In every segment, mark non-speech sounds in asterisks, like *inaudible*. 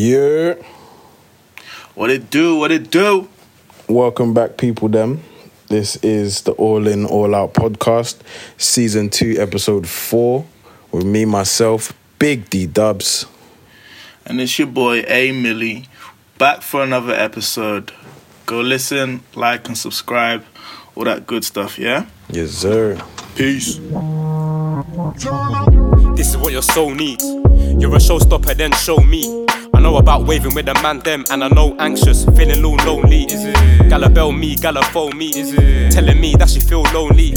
Yeah. What it do? What it do? Welcome back, people. Them. This is the All In All Out podcast, season two, episode four, with me, myself, Big D Dubs. And it's your boy A Millie, back for another episode. Go listen, like, and subscribe, all that good stuff. Yeah. Yes, sir. Peace. This is what your soul needs. You're a showstopper, then show me. I know about waving with the man them, and I know anxious, feeling all lonely. Is it? Gala bell me, gala phone me. Is it? Telling me that she feel lonely.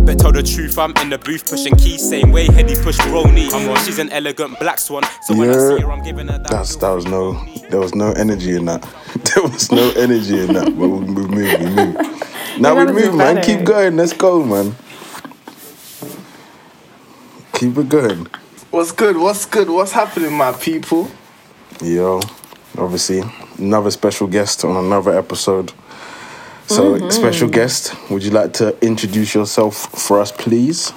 But tell the truth, I'm in the booth pushing keys, same way Heady push Brony. Come on, she's an elegant black swan, so when I see her, I'm giving her that. That's that was no there was no energy in that. *laughs* There was no energy in that. But we, we move, we move. *laughs* Now we move, man. better. Keep going. Let's go, man. Keep it going. What's good? What's good? What's happening, my people? Yo, obviously, another special guest on another episode. So, Mm-hmm. special guest, would you like to introduce yourself for us, please?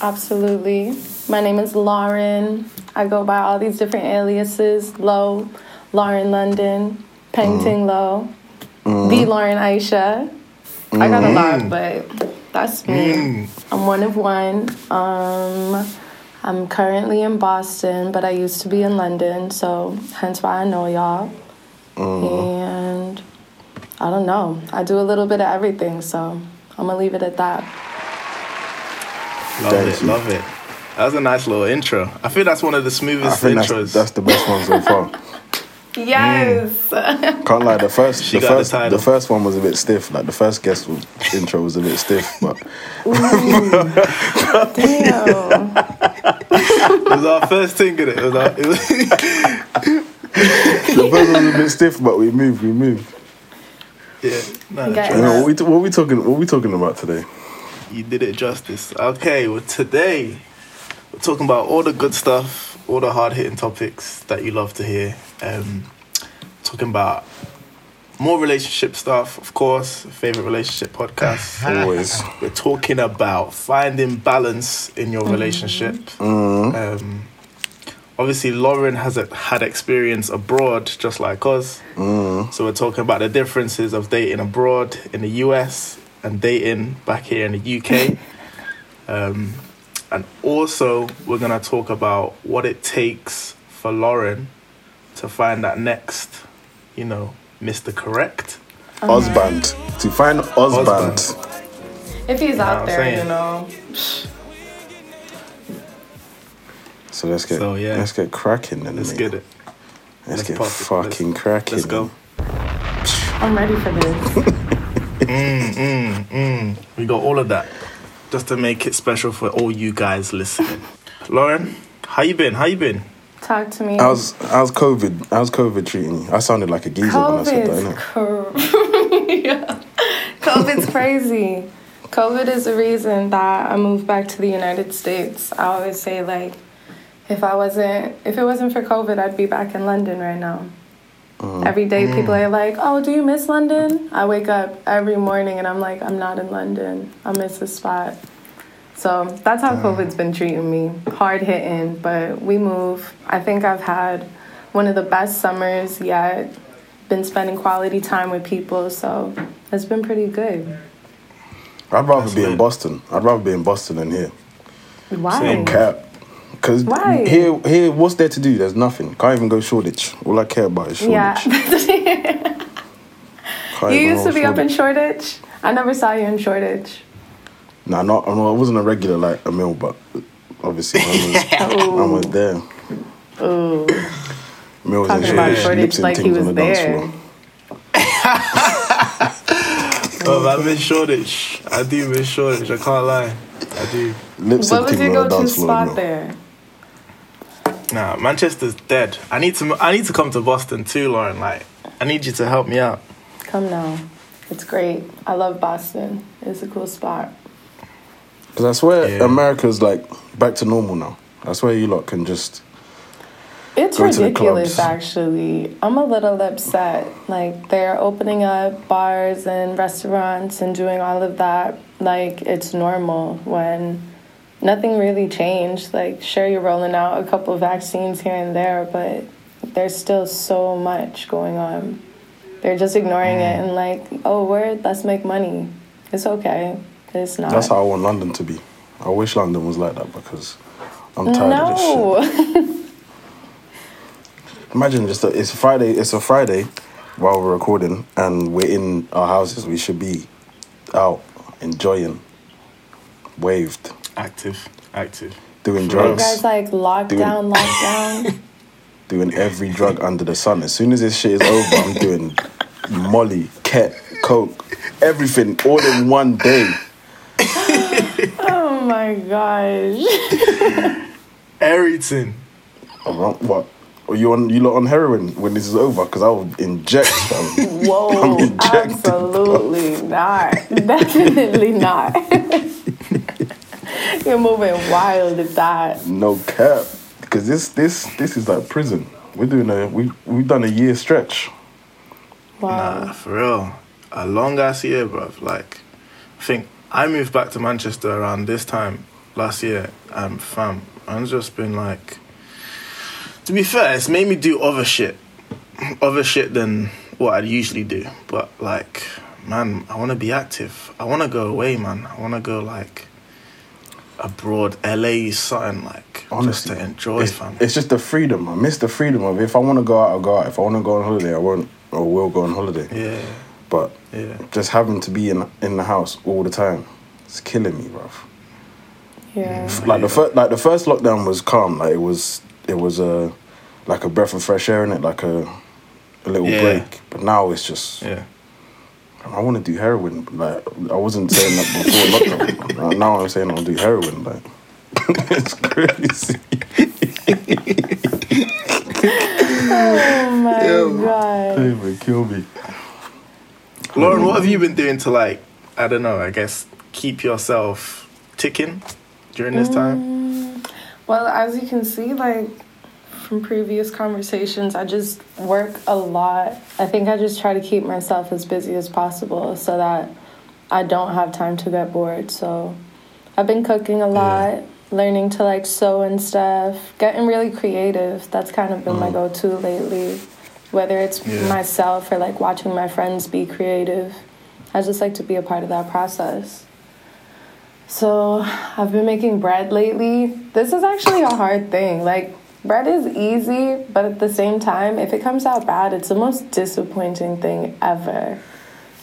Absolutely. My name is Lauren. I go by all these different aliases Low, Lauren London, Painting Low, the Lauren Aisha. I got a lot, but that's me. I'm one of one. Um, I'm currently in Boston, but I used to be in London, so hence why I know y'all. Mm-hmm. And I don't know. I do a little bit of everything, so I'm gonna leave it at that. Love Thank it. you. Love it. That was a nice little intro. I feel that's one of the I smoothest think intros. that's, that's the best one so far. *laughs* Mm. Yes. *laughs* Can't lie, the first, She the got the first, the, first one was a bit stiff. Like the first guest was, intro was a bit stiff, but *laughs* Damn. It was our first thing in it. It was our, it was the first one was a bit stiff. But we moved, we moved. yeah. No, You got know, what, we, what we talking? What we talking about today? You did it justice. Okay, well, today we're talking about all the good stuff, all the hard hitting topics that you love to hear. Um, talking about more relationship stuff, of course, favorite relationship podcast. *laughs* Always. We're talking about finding balance in your relationship. Um, obviously, Lauren has a, had experience abroad, just like us. So we're talking about the differences of dating abroad in the US and dating back here in the UK. *laughs* um, and also, we're gonna talk about what it takes for Lauren to find that next, you know, Mr. Correct. Husband to find husband. If he's what out I'm there, saying? you know. So let's get So, yeah. let's get cracking then. Let's mate. get it. Let's, Let's get fucking Let's- cracking. Let's go. I'm ready for this. *laughs* mm, mm, mm. We got all of that just to make it special for all you guys listening. Lauren, how you been? How you been? Talk to me. How's how's COVID? How's COVID treating you? I sounded like a geezer when I said that. COVID's cr- *laughs* yeah. COVID's crazy. COVID is the reason that I moved back to the United States. I always say like, if I wasn't, if it wasn't for COVID, I'd be back in London right now. Mm. Every day, mm. people are like, "Oh, do you miss London?" I wake up every morning and I'm like, "I'm not in London. I miss the spot." So that's how COVID's been treating me. Hard hitting, but we move. I think I've had one of the best summers yet. Been spending quality time with people, so it's been pretty good. I'd rather That's be in. Boston. I'd rather be in Boston than here. Why? Same. Cap. Because Why? here, here, what's there to do? There's nothing. Can't even go Shoreditch. All I care about is Shoreditch. *laughs* Yeah. You used to be up in Shoreditch. Shoreditch. I never saw you in Shoreditch. Nah, not. I wasn't a regular like a meal, but obviously I was, *laughs* I was there. Ooh. Meals Talking and about Shoreditch, Shoreditch like he was the dance there. floor. *laughs* Oh, I miss Shoreditch. I do miss Shoreditch. I can't lie. I do. Lips What was your go-to dance floor. spot no. there? Nah, Manchester's dead. I need to. I need to come to Boston too, Lauren. Like, I need you to help me out. Come now. It's great. I love Boston. It's a cool spot. Because I swear Yeah. America's like back to normal now. I swear you lot can just. It's Go to the ridiculous, clubs. actually. I'm a little upset. Like, they're opening up bars and restaurants and doing all of that like it's normal when nothing really changed. Like, sure, you're rolling out a couple vaccines here and there, but there's still so much going on. They're just ignoring it mm. and like, oh, word, let's make money. It's okay. It's not. That's how I want London to be. I wish London was like that because I'm tired of this shit. *laughs* Imagine just a, it's Friday. It's a Friday while we're recording, and we're in our houses. We should be out enjoying, waved, Active, active. doing you drugs, You guys like lockdown, lockdown. *laughs* doing every drug under the sun. As soon as this shit is over, I'm doing Molly, Ket, Coke, everything all in one day. Oh my gosh. *laughs* Everything. I'm wrong- What? Are you on? You lot on heroin when this is over? Because I will inject. *laughs* fam. Whoa, injected, absolutely not. Definitely not. *laughs* You're moving wild at that. No cap. Because this this this is like prison. We're doing a we we've done a year stretch. Wow. Nah, for real. A long ass year, bruv. Like, I think I moved back to Manchester around this time last year, um, and fam, I've just been like. To be fair, it's made me do other shit, other shit than what I'd usually do. But like, man, I want to be active. I want to go away, man. I want to go like abroad. LA something like Honestly, just to enjoy, it's, fam. it's just the freedom. I miss the freedom of if I want to go out, I'll go out. If I want to go on holiday, I won't or will go on holiday. yeah, But yeah. just having to be in in the house all the time, it's killing me, bruv. Yeah. Like the first, like the first lockdown was calm. Like it was, it was a like a breath of fresh air in it, like a a little Yeah. break. But now it's just, Yeah. I want to do heroin. Like I wasn't saying that before lockdown. *laughs* Uh, now I'm saying I'll do heroin. Like *laughs* it's crazy. *laughs* Oh my god. They would kill me. Lauren, what have you been doing to like, I don't know, I guess keep yourself ticking during this time? Mm, well, as you can see, like from previous conversations, I just work a lot. I think I just try to keep myself as busy as possible so that I don't have time to get bored. So I've been cooking a lot, learning to like sew and stuff, getting really creative. That's kind of been my mm. go to lately. Whether it's Yeah. myself or like watching my friends be creative, I just like to be a part of that process. So I've been making bread lately. This is actually a hard thing. Like bread is easy, but at the same time, if it comes out bad, it's the most disappointing thing ever.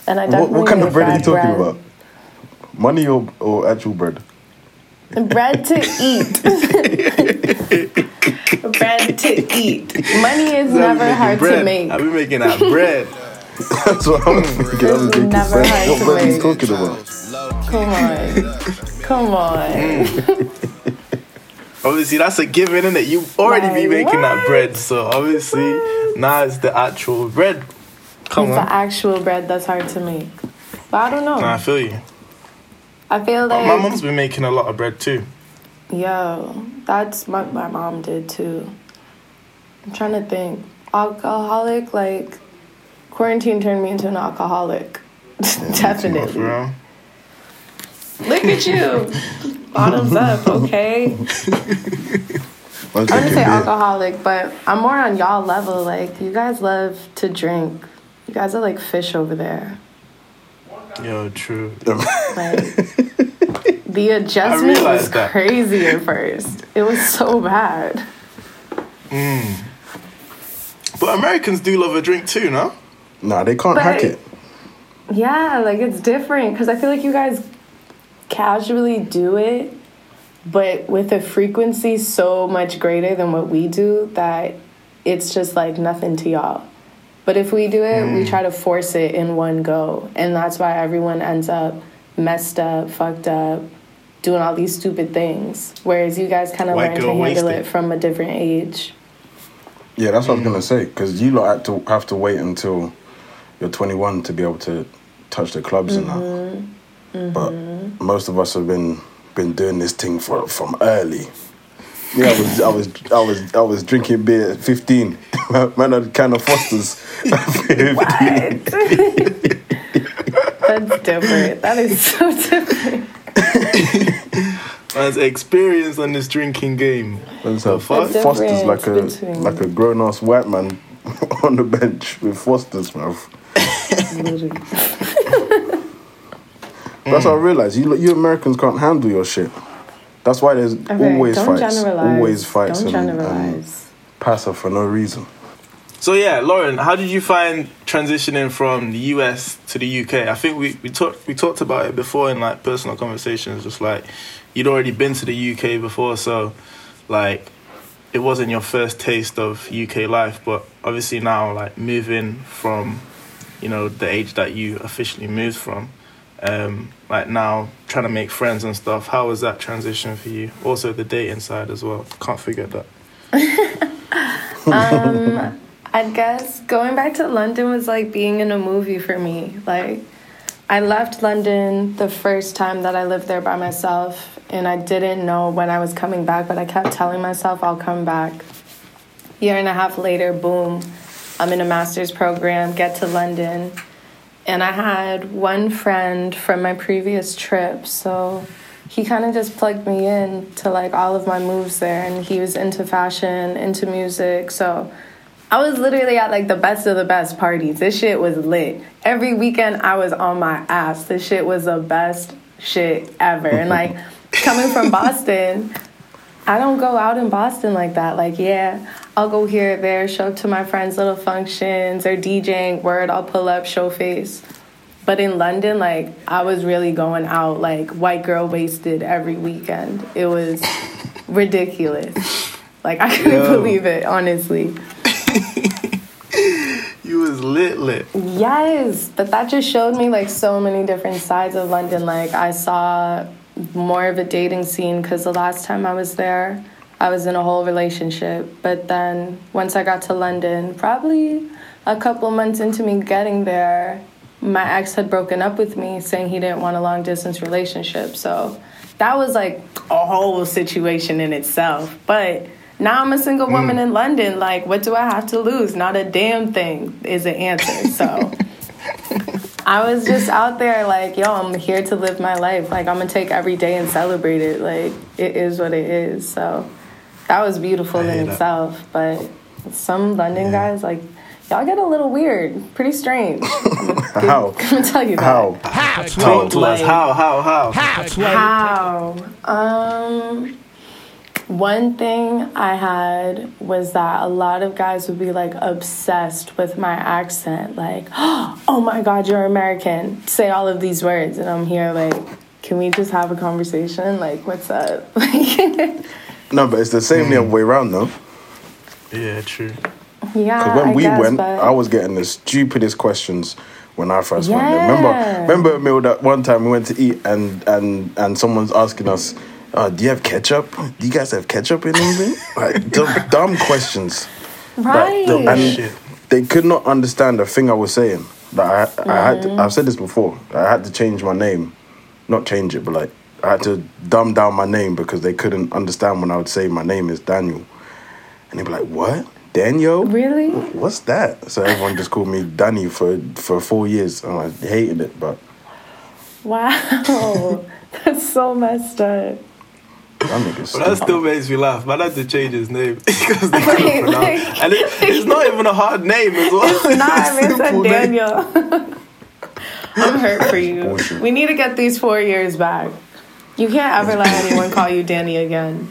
And I What, definitely what kind of bread are you talking bread. about? Money or, or actual bread? Bread to *laughs* eat. *laughs* bread to eat. Money is never hard bread. to make. I've been making that bread. *laughs* That's what I'm. I was It's thinking, never hard what to bread are you make. talking about? Come on. Come on. Mm. *laughs* Obviously, that's a given, innit? You already be making that bread, so obviously now it's the actual bread. Come It's on. the actual bread that's hard to make. But I don't know. Nah, I feel you. I feel like My mom's been making a lot of bread too. Yo, that's what my mom did too. I'm trying to think. Alcoholic, like, quarantine turned me into an alcoholic. *laughs* Definitely. Look at you. *laughs* Bottoms up, okay? I was I wouldn't say alcoholic, but I'm more on y'all level. Like, you guys love to drink. You guys are like fish over there. Yo, true. Like, the adjustment was that. crazy at first. It was so bad. Mm. But Americans do love a drink too, no? Nah, they can't But- hack it. Yeah, like it's different because I feel like you guys casually do it, but with a frequency so much greater than what we do that it's just like nothing to y'all. But if we do it, we mm. try to force it in one go. And that's why everyone ends up messed up, fucked up, doing all these stupid things. Whereas you guys kind of White learn to handle wasted. it from a different age. Yeah, that's what I was mm-hmm. gonna say. Because you lot have to have to wait until you're 21 to be able to touch the clubs and that. Mm-hmm. But mm-hmm. most of us have been been doing this thing for from early. *laughs* Yeah, I was I was I was I was drinking beer at 15. *laughs* Man had kind of Fosters. *laughs* What? That's different. That is so different. Man's experience on this drinking game. And so The Foster's like a between- like a grown ass white man *laughs* on the bench with Foster's mouth. *laughs* That's how I realized you you Americans can't handle your shit. That's why there's Okay, always don't fights, generalize. always fights, Don't and, and generalize. passer for no reason. So yeah, Lauren, how did you find transitioning from the US to the UK? I think we, we talked we talked about it before in like personal conversations, just like you'd already been to the UK before, so like it wasn't your first taste of UK life, but obviously now like moving from, you know, the age that you officially moved from, um, like now trying to make friends and stuff, how was that transition for you? Also the dating side as well. Can't forget that. *laughs* Um, I guess going back to London was like being in a movie for me. Like, I left London the first time that I lived there by myself, and I didn't know when I was coming back, but I kept telling myself I'll come back. Year and a half later, boom, I'm in a master's program, get to London, and I had one friend from my previous trip, so he kind of just plugged me in to like all of my moves there, and he was into fashion, into music, so I was literally at like the best of the best parties. This shit was lit. Every weekend I was on my ass. This shit was the best shit ever. And like *laughs* coming from Boston, I don't go out in Boston like that. Like, yeah, I'll go here, there, show up to my friends' little functions or DJing, word, I'll pull up, show face. But in London, like, I was really going out, like, white girl wasted every weekend. It was *laughs* ridiculous. Like, I couldn't Yo. believe it, honestly. *laughs* You was lit lit. Yes, but that just showed me like so many different sides of London. Like I saw more of a dating scene because the last time I was there, I was in a whole relationship. But then once I got to London, probably a couple months into me getting there, my ex had broken up with me, saying he didn't want a long distance relationship. So that was like a whole situation in itself. But now I'm a single woman in London. Like, what do I have to lose? Not a damn thing is the answer. So *laughs* I was just out there like, yo, I'm here to live my life. Like, I'm gonna take every day and celebrate it. Like, it is what it is. So that was beautiful in that. itself. But some London guys, like, y'all get a little weird, pretty strange. *laughs* I'm How? *laughs* I'm gonna tell you that. How? Talk to us. Like- How? How? How? How? Um, one thing I had was that a lot of guys would be like obsessed with my accent. Like, *gasps* oh my God, you're American. Say all of these words. And I'm here like, can we just have a conversation? Like, what's up? *laughs* No, but it's the same the other way around though. Yeah, true. yeah. Because when I we guess, went, but- I was getting the stupidest questions when I first went there. Remember, remember, Emil, that one time we went to eat and and and someone's asking us, uh, "Do you have ketchup? Do you guys have ketchup in England?" *laughs* like dumb, dumb questions. right. And they could not understand the thing I was saying. That I, I had. To, Mm. I've said this before. I had to change my name, not change it, but like I had to dumb down my name because they couldn't understand when I would say my name is Daniel, and they'd be like, "What, Daniel? Really? What's that?" So everyone just called me Danny for for four years, and I hated it. But Wow. *laughs* That's so messed up. That nigga's But that still makes me laugh. Man had to change his name *laughs* because *laughs* they Like- couldn't pronounce. And it, it's not even a hard name as well. Nah, I mean, Simple said name. Daniel. *laughs* I'm hurt for you. Bullshit. We need to get these four years back. You can't ever let anyone call you Danny again.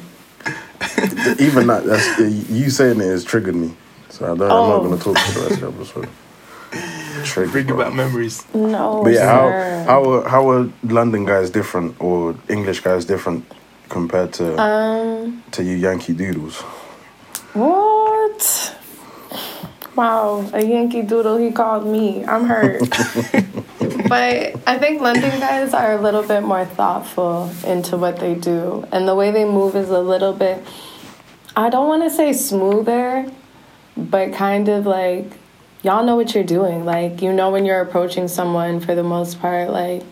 Even that, that's you saying it has triggered me. So I don't, I'm Oh. not going to talk for the rest of the episode. Triggered, Bring bro. back memories. No, But yeah, sir. how how are, how are London guys different or English guys different compared to Um, to you Yankee doodles? what? Wow, a Yankee Doodle, he called me. I'm hurt. *laughs* but I think London guys are a little bit more thoughtful into what they do. And the way they move is a little bit, I don't want to say smoother, but kind of like, y'all know what you're doing. Like, you know when you're approaching someone for the most part. Like,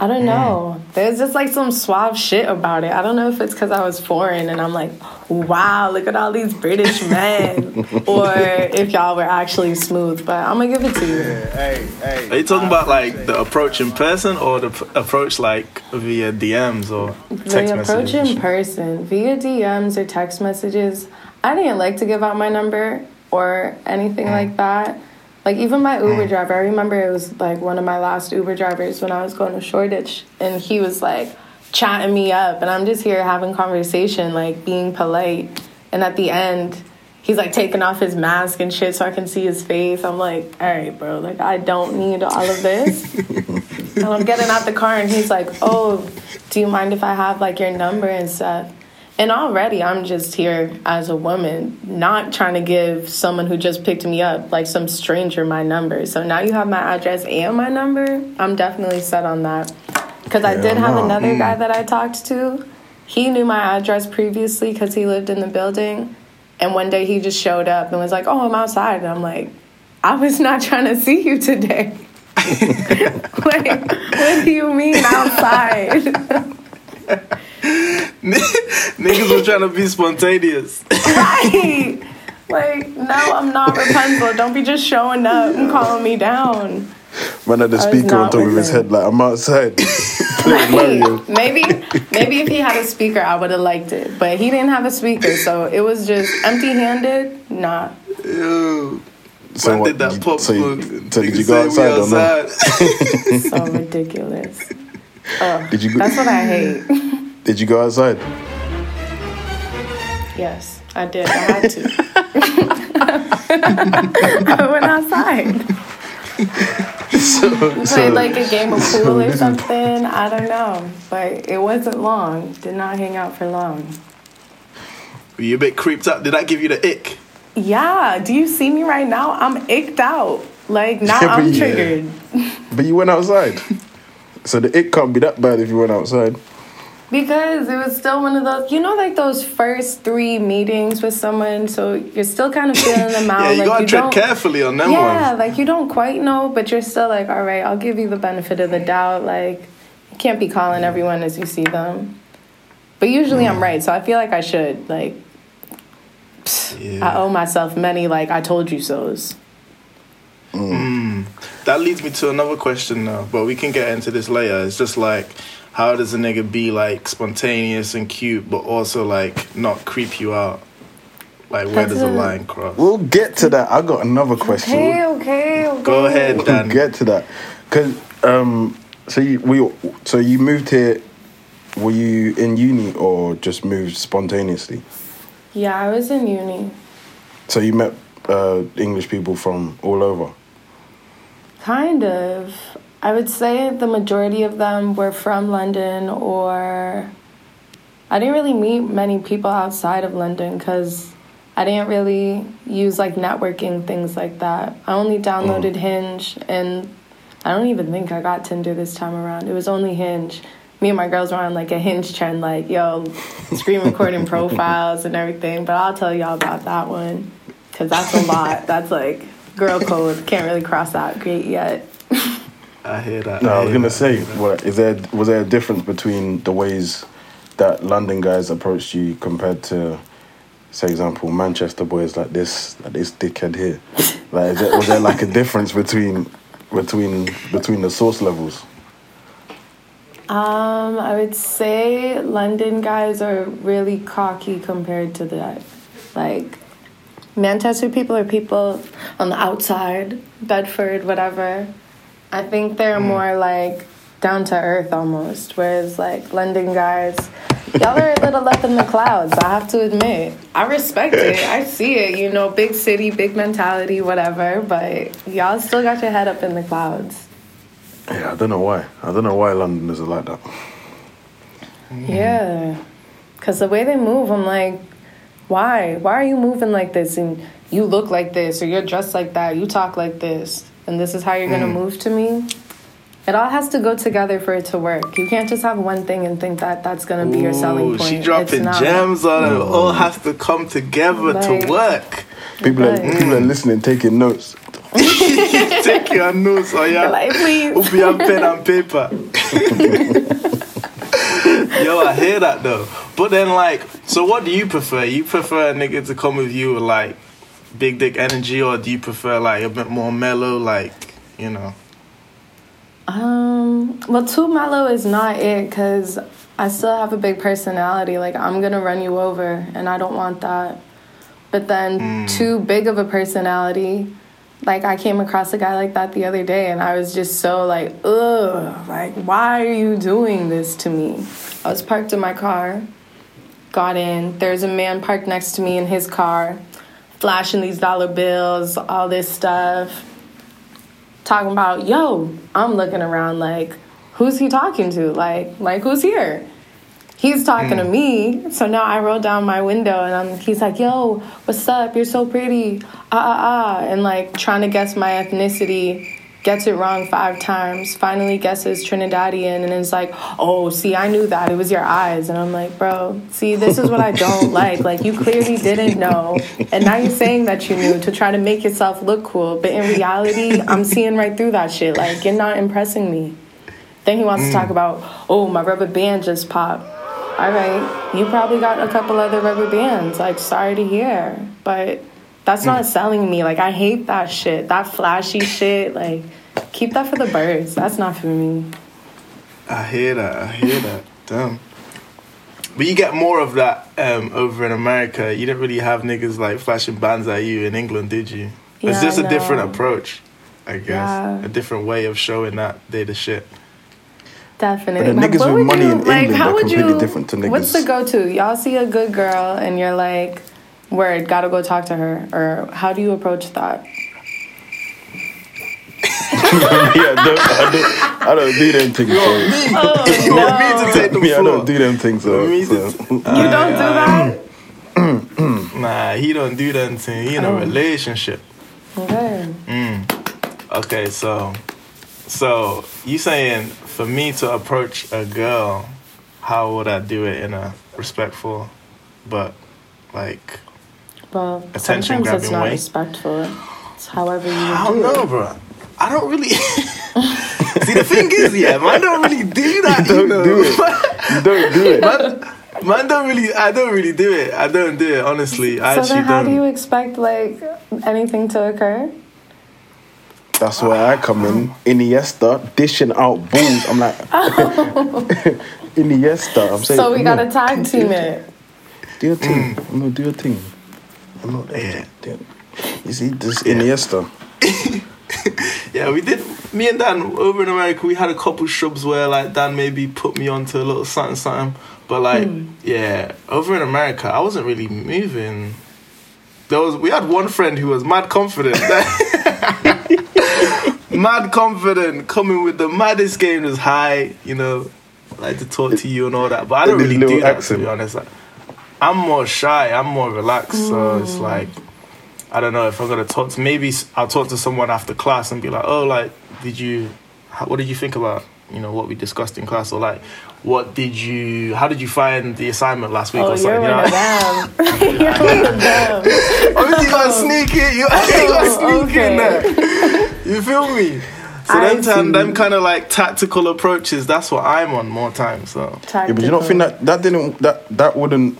I don't know. There's just like some suave shit about it. I don't know if it's because I was foreign and I'm like, wow, look at all these British *laughs* men, or if y'all were actually smooth. But I'm gonna give it to you. Hey, hey. Are you talking about like the approach in person or the p- approach like via DMs or text the approach messages? in person via DMs or text messages. I didn't like to give out my number or anything Mm. like that. Like even my Uber hmm. driver, I remember it was like one of my last Uber drivers when I was going to Shoreditch, and he was like chatting me up, and I'm just here having conversation, like being polite, and at the end. He's like taking off his mask and shit so I can see his face. I'm like, all right, bro, like I don't need all of this. *laughs* And I'm getting out the car, and he's like, "Oh, do you mind if I have like your number and stuff?" And already, I'm just here as a woman, not trying to give someone who just picked me up, like some stranger, my number. So now you have my address and my number. I'm definitely set on that. Because I did have no. another guy mm. that I talked to. He knew my address previously because he lived in the building. And one day he just showed up and was like, "Oh, I'm outside." And I'm like, "I was *laughs* not trying to see you today." *laughs* like, what do you mean *laughs* outside? *laughs* Niggas were trying to be spontaneous. right? Like, no, I'm not Rapunzel. Don't be just showing up and calling me down. Man had the I speaker on not top of his head like I'm outside. *laughs* Playing Mario. Right. Maybe, maybe if he had a speaker, I would have liked it. But he didn't have a speaker, so it was just empty-handed. Nah. Ew. So Man what, did that you- pop so you- so *laughs* did you go say outside or no? So ridiculous. Ugh, Did you go, that's what I hate. Did you go outside? Yes, I did. I had to. *laughs* I went outside. So, Played like a game of pool or *laughs* something. I don't know. But it wasn't long. Did not hang out for long. Were you a bit creeped out? Did that give you the ick? Yeah, do you see me right now? I'm icked out. Like now Yeah, I'm yeah. triggered. but you went outside. So the ick can't be that bad if you went outside. Because it was still one of those, you know, like those first three meetings with someone, so you're still kind of *laughs* feeling them out. Yeah, you like gotta tread carefully on them Yeah, ones. like you don't quite know, but you're still like, all right, I'll give you the benefit of the doubt. Like, you can't be calling everyone as you see them. But usually Mm. I'm right, so I feel like I should. Like, I Yeah. owe myself many, like, I told you so's. That leads me to another question now, but we can get into this later. It's just like, how does a nigga be like spontaneous and cute, but also like not creep you out? Like, where That's does the a- line cross? We'll get to that. I got another question. Okay, okay, okay. Go ahead, We'll get to that. Cause um, so you we so you moved here. Were you in uni or just moved spontaneously? Yeah, I was in uni. So you met uh, English people from all over. Kind of. I would say the majority of them were from London, or I didn't really meet many people outside of London because I didn't really use like networking things like that. I only downloaded mm. Hinge, and I don't even think I got Tinder this time around. It was only Hinge. Me and my girls were on like a Hinge trend, like yo, screen recording *laughs* profiles and everything. But I'll tell y'all about that one because that's a lot. That's like girl code. Can't really cross that gate yet. I hear that. No, I was gonna that, say, what is there? Was there a difference between the ways that London guys approached you compared to, say, example, Manchester boys like this, like this dickhead here? Like, is there, was there like a difference between between between the source levels? Um, I would say London guys are really cocky compared to that. Like, Manchester people are people on the outside, Bedford, whatever. I think they're mm. more like down to earth almost, whereas like London guys, y'all are a little up in the clouds. I have to admit, I respect it. I see it. You know, big city, big mentality, whatever. But y'all still got your head up in the clouds. Yeah, I don't know why. I don't know why Londoners are like that. Yeah. Because the way they move, I'm like, why? Why are you moving like this? And you look like this, or you're dressed like that, you talk like this, and this is how you're going to mm. move to me? It all has to go together for it to work. You can't just have one thing and think that that's going to be your selling Ooh, point. She It's dropping not. gems on it. It all has to come together Like- to work. People are Right. people are listening, taking notes. *laughs* take your notes or yeah. Like, please. Hope you have pen and paper. *laughs* Yo, I hear that though. But then, like, so what do you prefer? You prefer a nigga to come with you with like big dick energy, or do you prefer like a bit more mellow, like you know? Um, well, too mellow is not it because I still have a big personality. Like, I'm gonna run you over, and I don't want that. But then, too big of a personality. Like, I came across a guy like that the other day, and I was just so like, ugh, like, why are you doing this to me? I was parked in my car, got in. There's a man parked next to me in his car, flashing these dollar bills, all this stuff talking about, yo, I'm looking around like, who's he talking to? Like, like who's here? He's talking to me. So now I roll down my window and I'm, he's like, yo, what's up? You're so pretty. Ah, ah, ah. And like trying to guess my ethnicity, gets it wrong five times, finally guesses Trinidadian and is like, oh, see, I knew that. It was your eyes. And I'm like, bro, see, this is what I don't *laughs* like. Like, you clearly didn't know. And now you're saying that you knew to try to make yourself look cool. But in reality, I'm seeing right through that shit. Like, you're not impressing me. Then he wants to talk mm. about, oh, my rubber band just popped. All right, you probably got a couple other rubber bands. Like, sorry to hear. But that's not selling me. Like, I hate that shit. That flashy *laughs* shit. Like, keep that for the birds. That's not for me. I hear that. I hear that. Damn. But you get more of that um, over in America. You didn't really have niggas like flashing bands at you in England, did you? Yeah, it's just a different know. approach, I guess. Yeah. A different way of showing that they the shit. Definitely. But the niggas what with money you, in like, England how are would completely you, different to What's the go-to? Y'all see a good girl and you're like, word, gotta go talk to her. Or how do you approach that? *laughs* yeah, I don't, I don't, I don't do them things. So. Oh, *laughs* You want me to take the *laughs* Me, I *clears throat* don't do them things. So, so. to- You don't do that? Nah, he don't do that until he in a Oh. relationship. Okay. Mm. Okay, so so you saying for me to approach a girl, how would I do it in a respectful but like Well, Attention sometimes it's not way? respectful. It's however you I don't do know, it. bro. I don't really *laughs* See the thing is, yeah, man don't really do *laughs* that. You don't know? do it. *laughs* You don't do it. man, man don't really I don't really do it. I don't do it, honestly. I So actually then how don't. do you expect like anything to occur? That's where I come in. Iniesta dishing out balls. I'm like, oh. Iniesta. I'm saying. So we no, gotta tag team it. Do your thing. Mm. I'm no, do your thing. I'm not there. Yeah. Do it. You see, this Iniesta. *laughs* Yeah, we did. Me and Dan over in America, we had a couple shrubs where like Dan maybe put me onto a little something, something. But like, hmm. yeah, over in America, I wasn't really moving. There was we had one friend who was mad confident. *laughs* mad confident, coming with the maddest game was high, you know, like to talk to you and all that. But I don't really do that accent. to be honest. Like, I'm more shy. I'm more relaxed. So it's mm. like. I don't know if I'm gonna talk to maybe I'll talk to someone after class and be like, oh, like, did you, how, what did you think about, you know, what we discussed in class, or like, what did you, how did you find the assignment last week Oh, or you're something? one You of know? them. *laughs* *laughs* you're one of them. Obviously, you gotta sneak in. You, *laughs* you gotta Oh, sneak in there. You feel me? So I them, time, see. them kind of like tactical approaches. That's what I'm on more time. So Yeah, but you don't think that that didn't that that wouldn't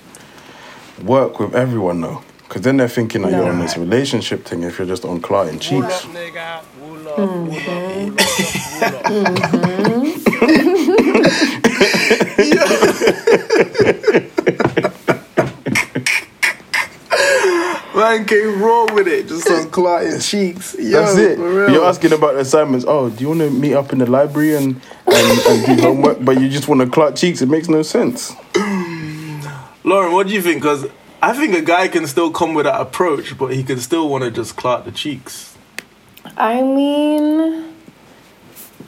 work with everyone though, because then they're thinking that you're on this relationship thing if you're just on clarting cheeks. man came raw with it, just on clotting cheeks. Yo, That's it. You're asking about assignments. Oh, do you want to meet up in the library and and, and do homework, but you just want to clock cheeks? It makes no sense. Lauren, what do you think? Because I think a guy can still come with that approach, but he can still want to just clout the cheeks. I mean,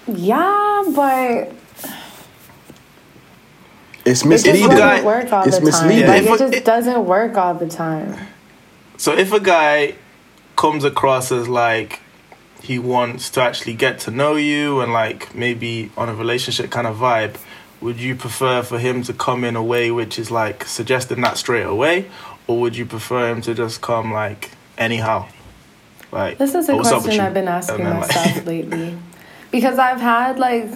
yeah, but It's it misleading. doesn't work all it's the time. Like it a- just doesn't work all the time. So if a guy comes across as like he wants to actually get to know you and like maybe on a relationship kind of vibe, would you prefer for him to come in a way which is like suggesting that straight away, or would you prefer him to just come like anyhow? Like This is a what's up with question? I've been asking then, like- myself *laughs* lately. Because I've had like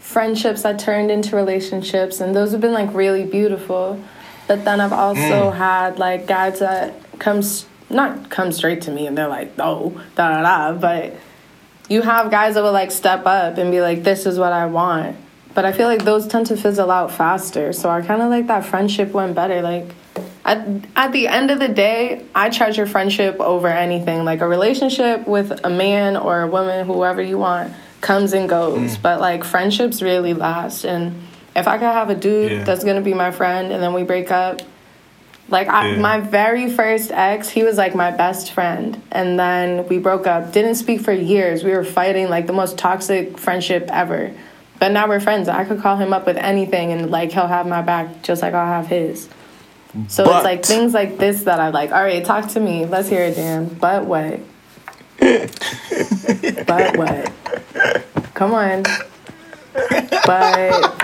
friendships that turned into relationships and those have been like really beautiful. But then I've also Mm. had like guys that comes not come straight to me and they're like, oh, da da da. But you have guys that will like step up and be like, this is what I want. But I feel like those tend to fizzle out faster. So I kind of like that friendship went better. Like at, at the end of the day, I treasure friendship over anything. Like a relationship with a man or a woman, whoever you want, comes and goes. Mm. But like friendships really last. And if I could have a dude Yeah. that's gonna be my friend and then we break up, like I, Yeah. my very first ex, he was like my best friend, and then we broke up. Didn't speak for years. We were fighting like the most toxic friendship ever. But now we're friends. I could call him up with anything, and like he'll have my back just like I'll have his. So But- it's like things like this that I like. All right, talk to me. Let's hear it, Dan. But what? but what? Come on. But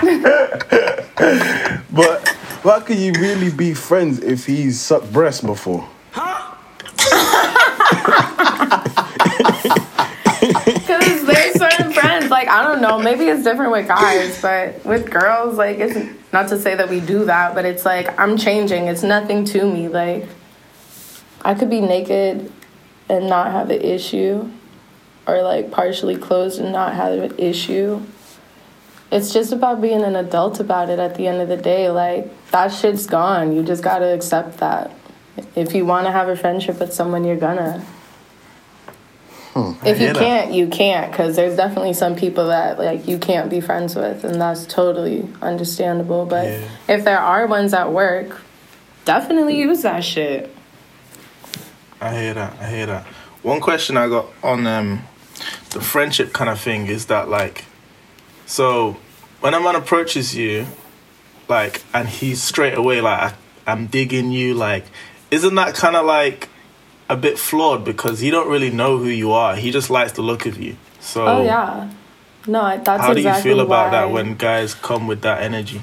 But how can you really be friends if he's sucked breast before? *laughs* Huh? Because there's certain friends, *laughs* like, I don't know, maybe it's different with guys, but with girls, like, it's not to say that we do that, but it's like, I'm changing. It's nothing to me. Like, I could be naked and not have an issue, or like partially clothed and not have an issue. It's just about being an adult about it at the end of the day. Like, that shit's gone. You just gotta accept that. If you wanna have a friendship with someone, you're gonna. If you can't, you can't, because there's definitely some people that like you can't be friends with, and that's totally understandable. But Yeah. if there are ones at work, definitely use that shit. I hear that. I hear that. One question I got on um, the friendship kind of thing is that like, so when a man approaches you, like, and he's straight away like, I, I'm digging you, like, isn't that kind of like a bit flawed because he don't really know who you are. He just likes the look of you. So Oh yeah, no, that's how do you feel about that when guys come with that energy?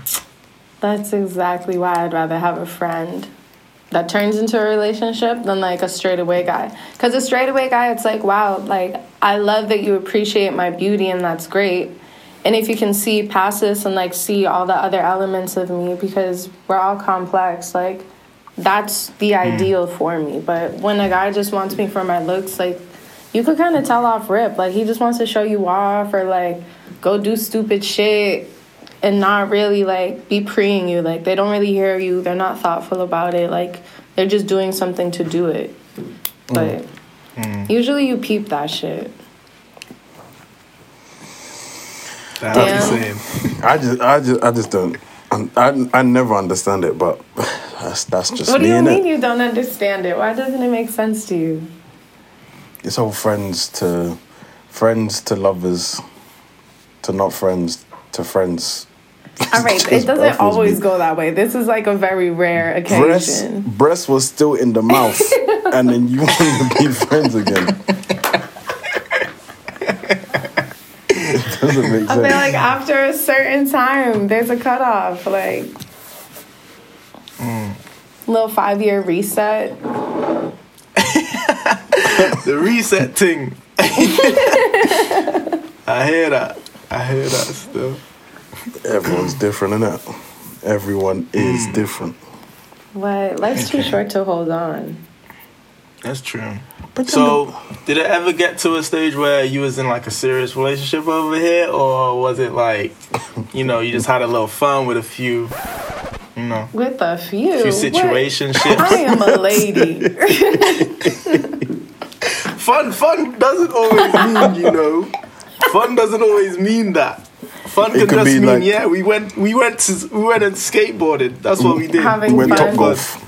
That's exactly why I'd rather have a friend that turns into a relationship than like a straightaway guy. Because a straightaway guy, it's like, wow, like I love that you appreciate my beauty and that's great. And if you can see past this and like see all the other elements of me, because we're all complex, like that's the hmm. ideal for me. But when a guy just wants me for my looks, like you could kind of tell off rip. Like he just wants to show you off or like go do stupid shit and not really like be preying you. Like they don't really hear you. They're not thoughtful about it. Like they're just doing something to do it. Hmm. But hmm. usually you peep that shit. That's what Damn. you're. I just, I just, I just don't. I, I, I never understand it, but *laughs* that's that's just What do you mean you don't understand it? Why doesn't it make sense to you? It's all friends to friends to lovers to not friends to friends. *laughs* All right, it doesn't always me. go that way. This is like a very rare occasion. breast breast was still in the mouth, *laughs* and then you want to be friends again. *laughs* it doesn't make sense. I feel like after a certain time, there's a cutoff. Like, mm. Little five year reset. *laughs* The reset thing. *laughs* I hear that. I hear that still. Everyone's different, innit? Everyone is hmm. different. What? Life's too short to hold on. That's true. But then So, did it ever get to a stage where you was in like a serious relationship over here, or was it like, you know, you just had a little fun with a few, you know, With a few. few What? situationships? I am a lady. *laughs* fun, fun doesn't always mean, you know, fun doesn't always mean that. Fun It can just mean, like- yeah, we went, we went to, we went and skateboarded. That's what we did. Having we went fun. top golf.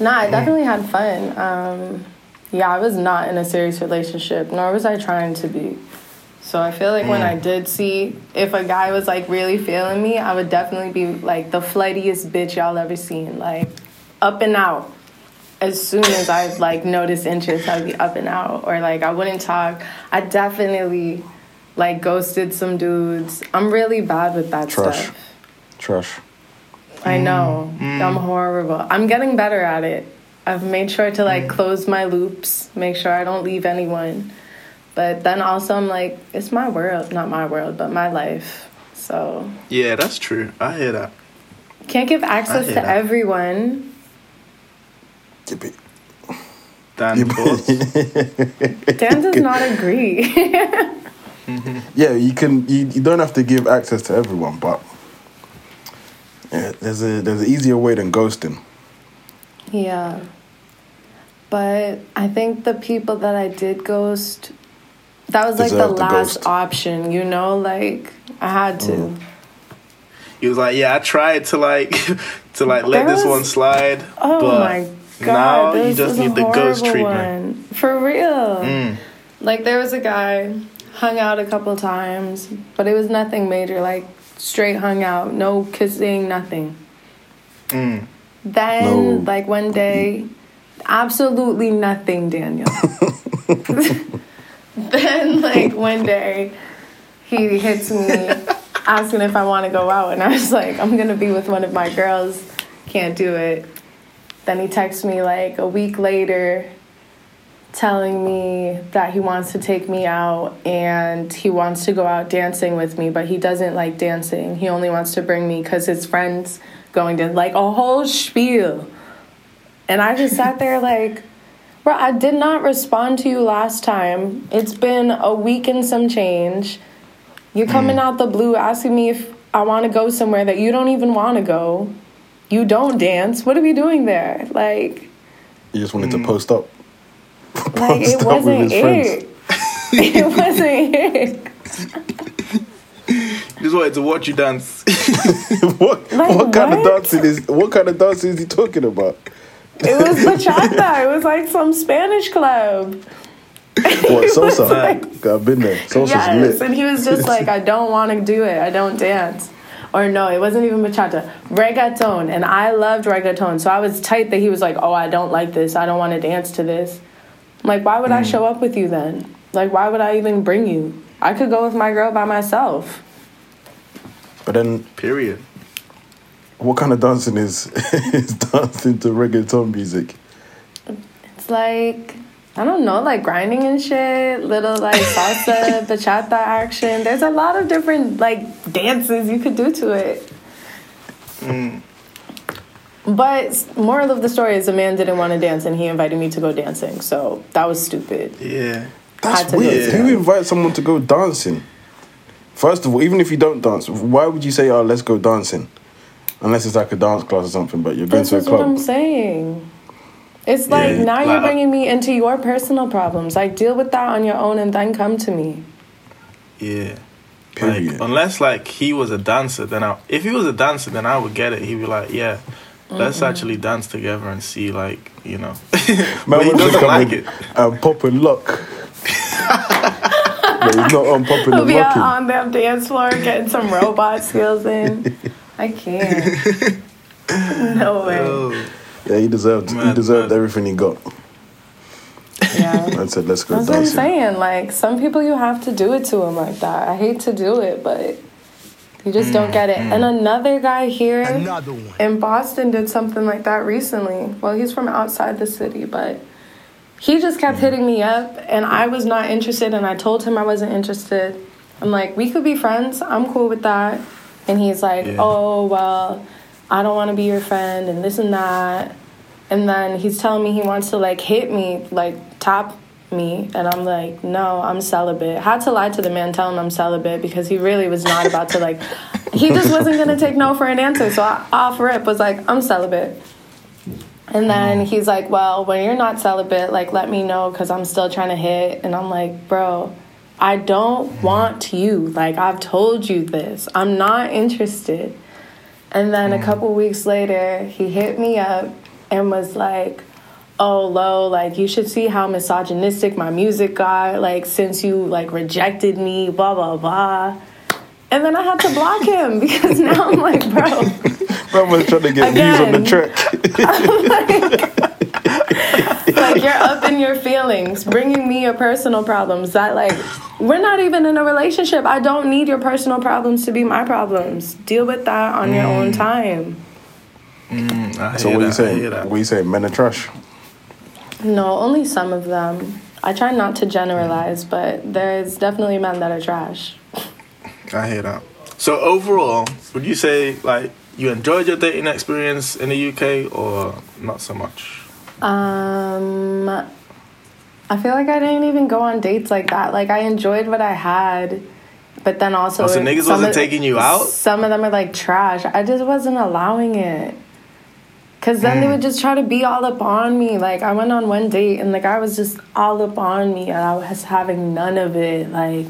Nah, I definitely had fun. Um, yeah, I was not in a serious relationship, nor was I trying to be. So I feel like when mm. I did see if a guy was like really feeling me, I would definitely be like the flightiest bitch y'all ever seen, like up and out. As soon as I like noticed interest, I'd be up and out, or like I wouldn't talk. I definitely like ghosted some dudes. I'm really bad with that Trash. stuff. Trash. I mm. know. Mm. I'm horrible. I'm getting better at it. I've made sure to like close my loops, make sure I don't leave anyone. But then also I'm like, it's my world, not my world, but my life. So Yeah, that's true. I hear that. can't give access to that. everyone. Keep it- Dan, Yeah. *laughs* Dan does not agree. *laughs* Yeah, you can. You, you don't have to give access to everyone, but yeah, there's a there's an easier way than ghosting. yeah. But I think the people that I did ghost, that was like the the last ghost. option, you know? Like, I had to. Mm. He was like, "Yeah, I tried to like *laughs* to like let There this was- one slide, Oh but my god! now you just need the ghost treatment." One. For real. Mm. Like there was a guy, hung out a couple times, but it was nothing major. Like straight hung out, no kissing, nothing. Mm. Then No. like one day, absolutely nothing, Daniel. *laughs* *laughs* then like one day, he hits me *laughs* asking if I want to go out, and I was like, I'm gonna be with one of my girls, can't do it. Then he texts me like a week later, telling me that he wants to take me out and he wants to go out dancing with me, but he doesn't like dancing. He only wants to bring me because his friends going to like a whole spiel. And I just sat there like, bro, I did not respond to you last time. It's been a week and some change. You're coming hmm. out the blue asking me if I want to go somewhere that you don't even want to go. You don't dance. What are we doing there? Like, you just wanted to hmm. post up. like *laughs* it up wasn't his friends. it. it *laughs* wasn't it. Just wanted to watch you dance. *laughs* what Like, what kind of what? dancing is what kind of dancing is he talking about? It was bachata. It was like some Spanish club. What *laughs* salsa? like- I've been there. Salsa's yes, lit. and he was just like, I don't want to do it. I don't dance. Or no, it wasn't even bachata. Reggaeton, and I loved reggaeton, so I was tight that he was like, "Oh, I don't like this. I don't want to dance to this." I'm like, why would I mm. show up with you then? Like, why would I even bring you? I could go with my girl by myself. But then, Period. What kind of dancing is *laughs* is dancing to reggaeton music? It's like I don't know, like grinding and shit, little like *laughs* salsa, bachata action. There's a lot of different like dances you could do to it. Mm. But moral of the story is a man didn't want to dance and he invited me to go dancing. So that was stupid. Yeah. That's weird. Who invites someone to go dancing? First of all, even if you don't dance, why would you say, "Oh, let's go dancing"? Unless it's like a dance class or something. But you're going This to a is what I'm saying. It's like Yeah, now you're bringing me into your personal problems. Like deal with that on your own and then come to me. Yeah. Period. Like, unless like he was a dancer, then I if he was a dancer, then I would get it. He'd be like, yeah, let's actually dance together and see, like, you know. *laughs* but he wants to doesn't like it. And pop and lock. but he's not on popping He'll and be out on the dance floor getting some robot skills in. *laughs* I can't. *laughs* No way. Oh, Yeah, he deserved. he deserved mad. everything he got. Yeah. I said, "Let's go That's what I'm dancing." saying. Like some people, you have to do it to them like that. I hate to do it, but you just don't get it. And mm-hmm. another guy here Another one. in Boston did something like that recently. Well, he's from outside the city, but he just kept mm-hmm. hitting me up, and I was not interested. And I told him I wasn't interested. I'm like, we could be friends. I'm cool with that. And he's like, Yeah. oh well, I don't want to be your friend, and this and that. And then he's telling me he wants to like hit me, like top me, and I'm like, no, I'm celibate. Had to lie to the man, tell him I'm celibate because he really was not about to like. *laughs* He just wasn't gonna take no for an answer, so I off rip was like, I'm celibate. And mm-hmm. then he's like, well, when you're not celibate, like let me know because I'm still trying to hit. And I'm like, bro, I don't want you. Like I've told you this. I'm not interested. And then a mm. couple weeks later, he hit me up and was like, "Oh, Lo, like you should see how misogynistic my music got. Like since you like rejected me, blah blah blah." And then I had to block him *laughs* because now I'm like, bro, was trying to get views on the Again. track. *laughs* like *laughs* you're up in your feelings, bringing me your personal problems. That like we're not even in a relationship. I don't need your personal problems to be my problems. Deal with that on your own mm. time. Mm, I So what are you that, I hear saying? What are you saying? Men are trash. No, only some of them. I try not to generalize, but there's definitely men that are trash. I hear that. So overall, would you say like you enjoyed your dating experience in the UK or not so much? Um, I feel like I didn't even go on dates like that. Like I enjoyed what I had, but then also Oh, so niggas some wasn't of- taking you out? Some of them are like trash. I just wasn't allowing it. Cause then Mm. they would just try to be all up on me. Like I went on one date and the guy was just all up on me, and I was having none of it. Like,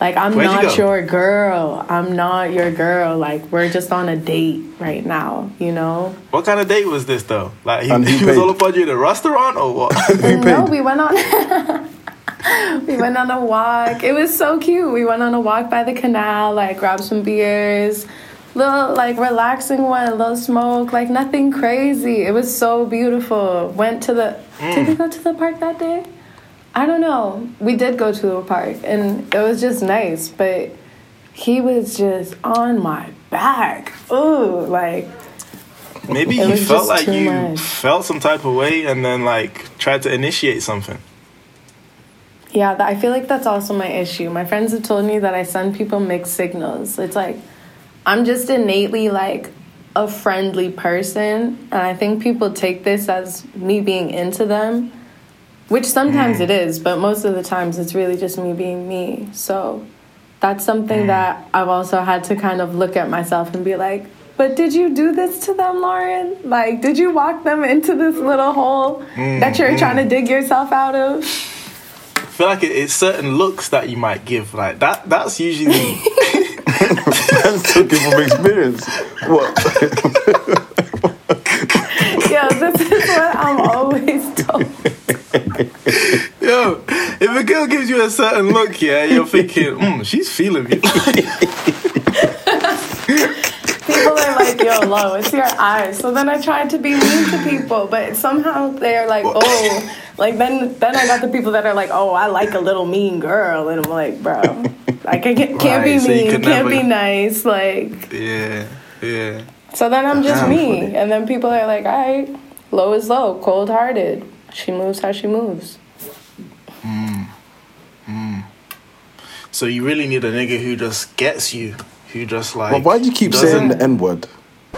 like I'm Where'd not go? your girl. I'm not your girl. Like we're just on a date right now. You know. What kind of date was this though? Like he, And who he was paid? all up on you in a restaurant or what? *laughs* No, paid? we went on. *laughs* we went on a walk. It was so cute. We went on a walk by the canal, like grabbed some beers, little like relaxing one, a little smoke, like nothing crazy. It was so beautiful. Went to the. Did we mm. go to the park that day? I don't know. We did go to a park, and it was just nice. But he was just on my back. Ooh, like Maybe you felt like you much. felt some type of way and then like tried to initiate something. Yeah, I feel like that's also my issue. My friends have told me that I send people mixed signals. It's like I'm just innately like a friendly person, and I think people take this as me being into them, which sometimes mm. it is, but most of the times it's really just me being me. So that's something mm. that I've also had to kind of look at myself and be like, but did you do this to them, Lauren? Like, did you walk them into this little hole that you're trying to mm. dig yourself out of? I feel like it's certain looks that you might give. Like that. That's usually *laughs* That's talking from experience. What? *laughs* Yo, this is what I'm always told. *laughs* yo. If a girl gives you a certain look, yeah, you're thinking, mm, she's feeling me. People are like, yo, low, it's your eyes. So then I tried to be mean to people, but somehow they're like, oh, like then then I got the people that are like, oh, I like a little mean girl, and I'm like, bro, like I can't, can't be Right, so you mean, could can't be nice, like. yeah, yeah. So then I'm just Damn, me, funny. and then people are like, all right, low is low, cold hearted. She moves how she moves. Hmm. Hmm. So you really need a nigga who just gets you, who just like. Well, why do you keep doesn't- saying the N word? *laughs*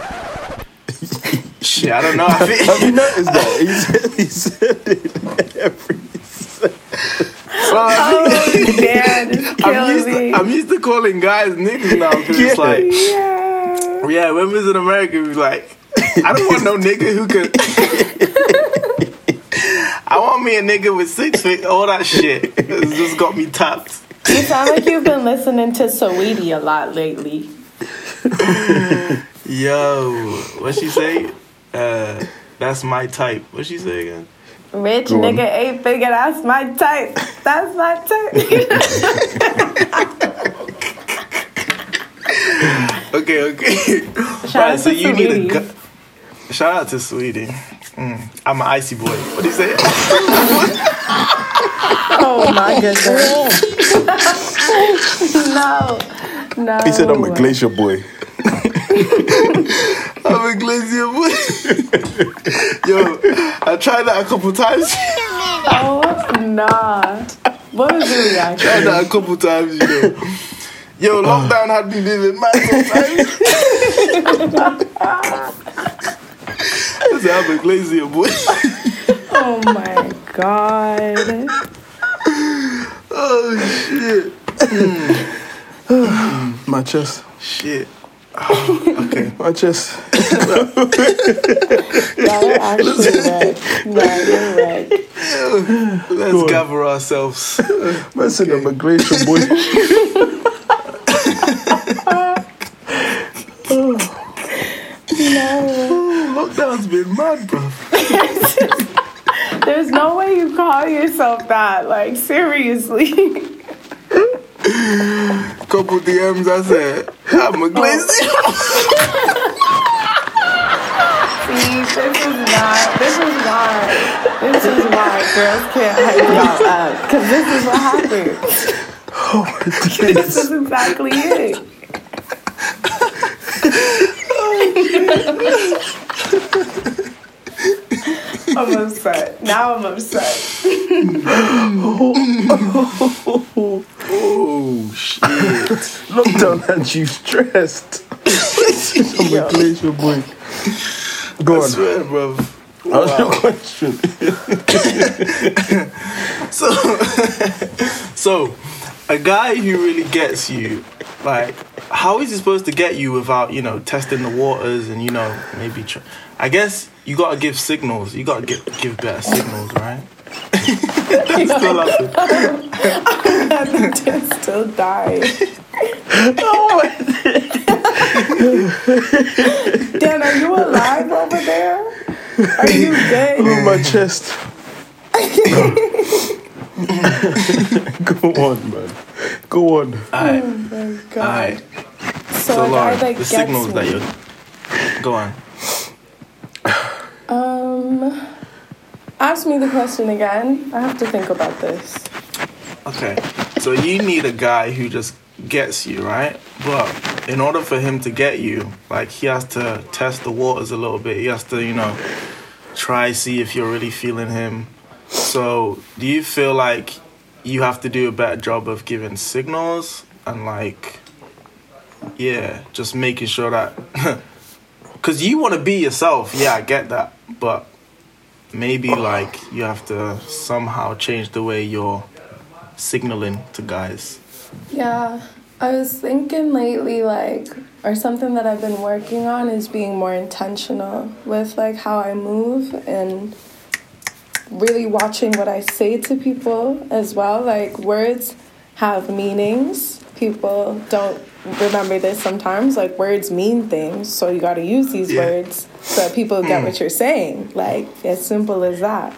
Shit, I don't know. *laughs* Have you noticed that? He said, he said it every. *laughs* I think- Oh, damn, this I'm kills used, me. to, I'm used to calling guys niggas now because it's like, yeah. yeah, when we was in America, we was like, I don't want no nigga who could. I want me a nigga with six feet, all that shit. It's just got me tapped. You sound like you've been listening to Saweetie a lot lately. *laughs* Yo, what she say? Uh, that's my type. What she say again? Rich Go on. nigga eight figure, that's my type. That's my type. *laughs* Okay, okay. Shout right, out so to you need a gu- Shout out to Saweetie. Mm, I'm an icy boy. What do you say? *laughs* Oh my goodness. *laughs* no. No. He said, "I'm a glacier boy." *laughs* I'm a glacier boy. Yo, I tried that a couple times. Oh nah. What was your tried that a couple times, you know. Yo, lockdown had me living mad sometimes. I said, I'm a glacier boy. *laughs* Oh my god. Oh, shit. Hmm. My chest. Shit. Oh, okay. My chest. Y'all are actually right. No, you're right. Let's gather ourselves. I said, "I'm a glacier boy." *laughs* No. Lockdown's been mad, bro. *laughs* There's no way you call yourself that. Like, seriously. *laughs* Couple DMs, I said, I'm a glacier. See, this is not, this is why, this is why girls can't hype y'all up. Because this is what happens. Oh *laughs* This is exactly it. *laughs* I'm upset. Now I'm upset. Oh shit! *laughs* Lockdown had you stressed. I'm a glacier boy. Go I on. swear, bro. How's your question? *laughs* So, so a guy who really gets you, like, how is he supposed to get you without, you know, testing the waters and you know maybe? Tr- I guess you gotta give signals. You gotta give give better signals, right? *laughs* Still laughing. Just still dying. *laughs* Dan, are you alive over there? Are you *laughs* dead? On my chest. Go on, man. Go on. Alright, Oh my god. alright. So, So, a Lauren, the signals me. that you're. Go on. Um, ask me the question again. I have to think about this. Okay, so you need a guy who just gets you, right? But in order for him to get you, like he has to test the waters a little bit. He has to, you know, try see if you're really feeling him. So, do you feel like you have to do a better job of giving signals and like, yeah, just making sure that, *laughs* because you want to be yourself. Yeah, I get that, but maybe like you have to somehow change the way you're signaling to guys. Yeah, I was thinking lately, like, or something that I've been working on is being more intentional with like how I move and really watching what I say to people as well. Like, words have meanings. People don't remember this sometimes. Like, words mean things, so you got to use these Yeah. words so that people get what mm. you're saying. Like, as simple as that.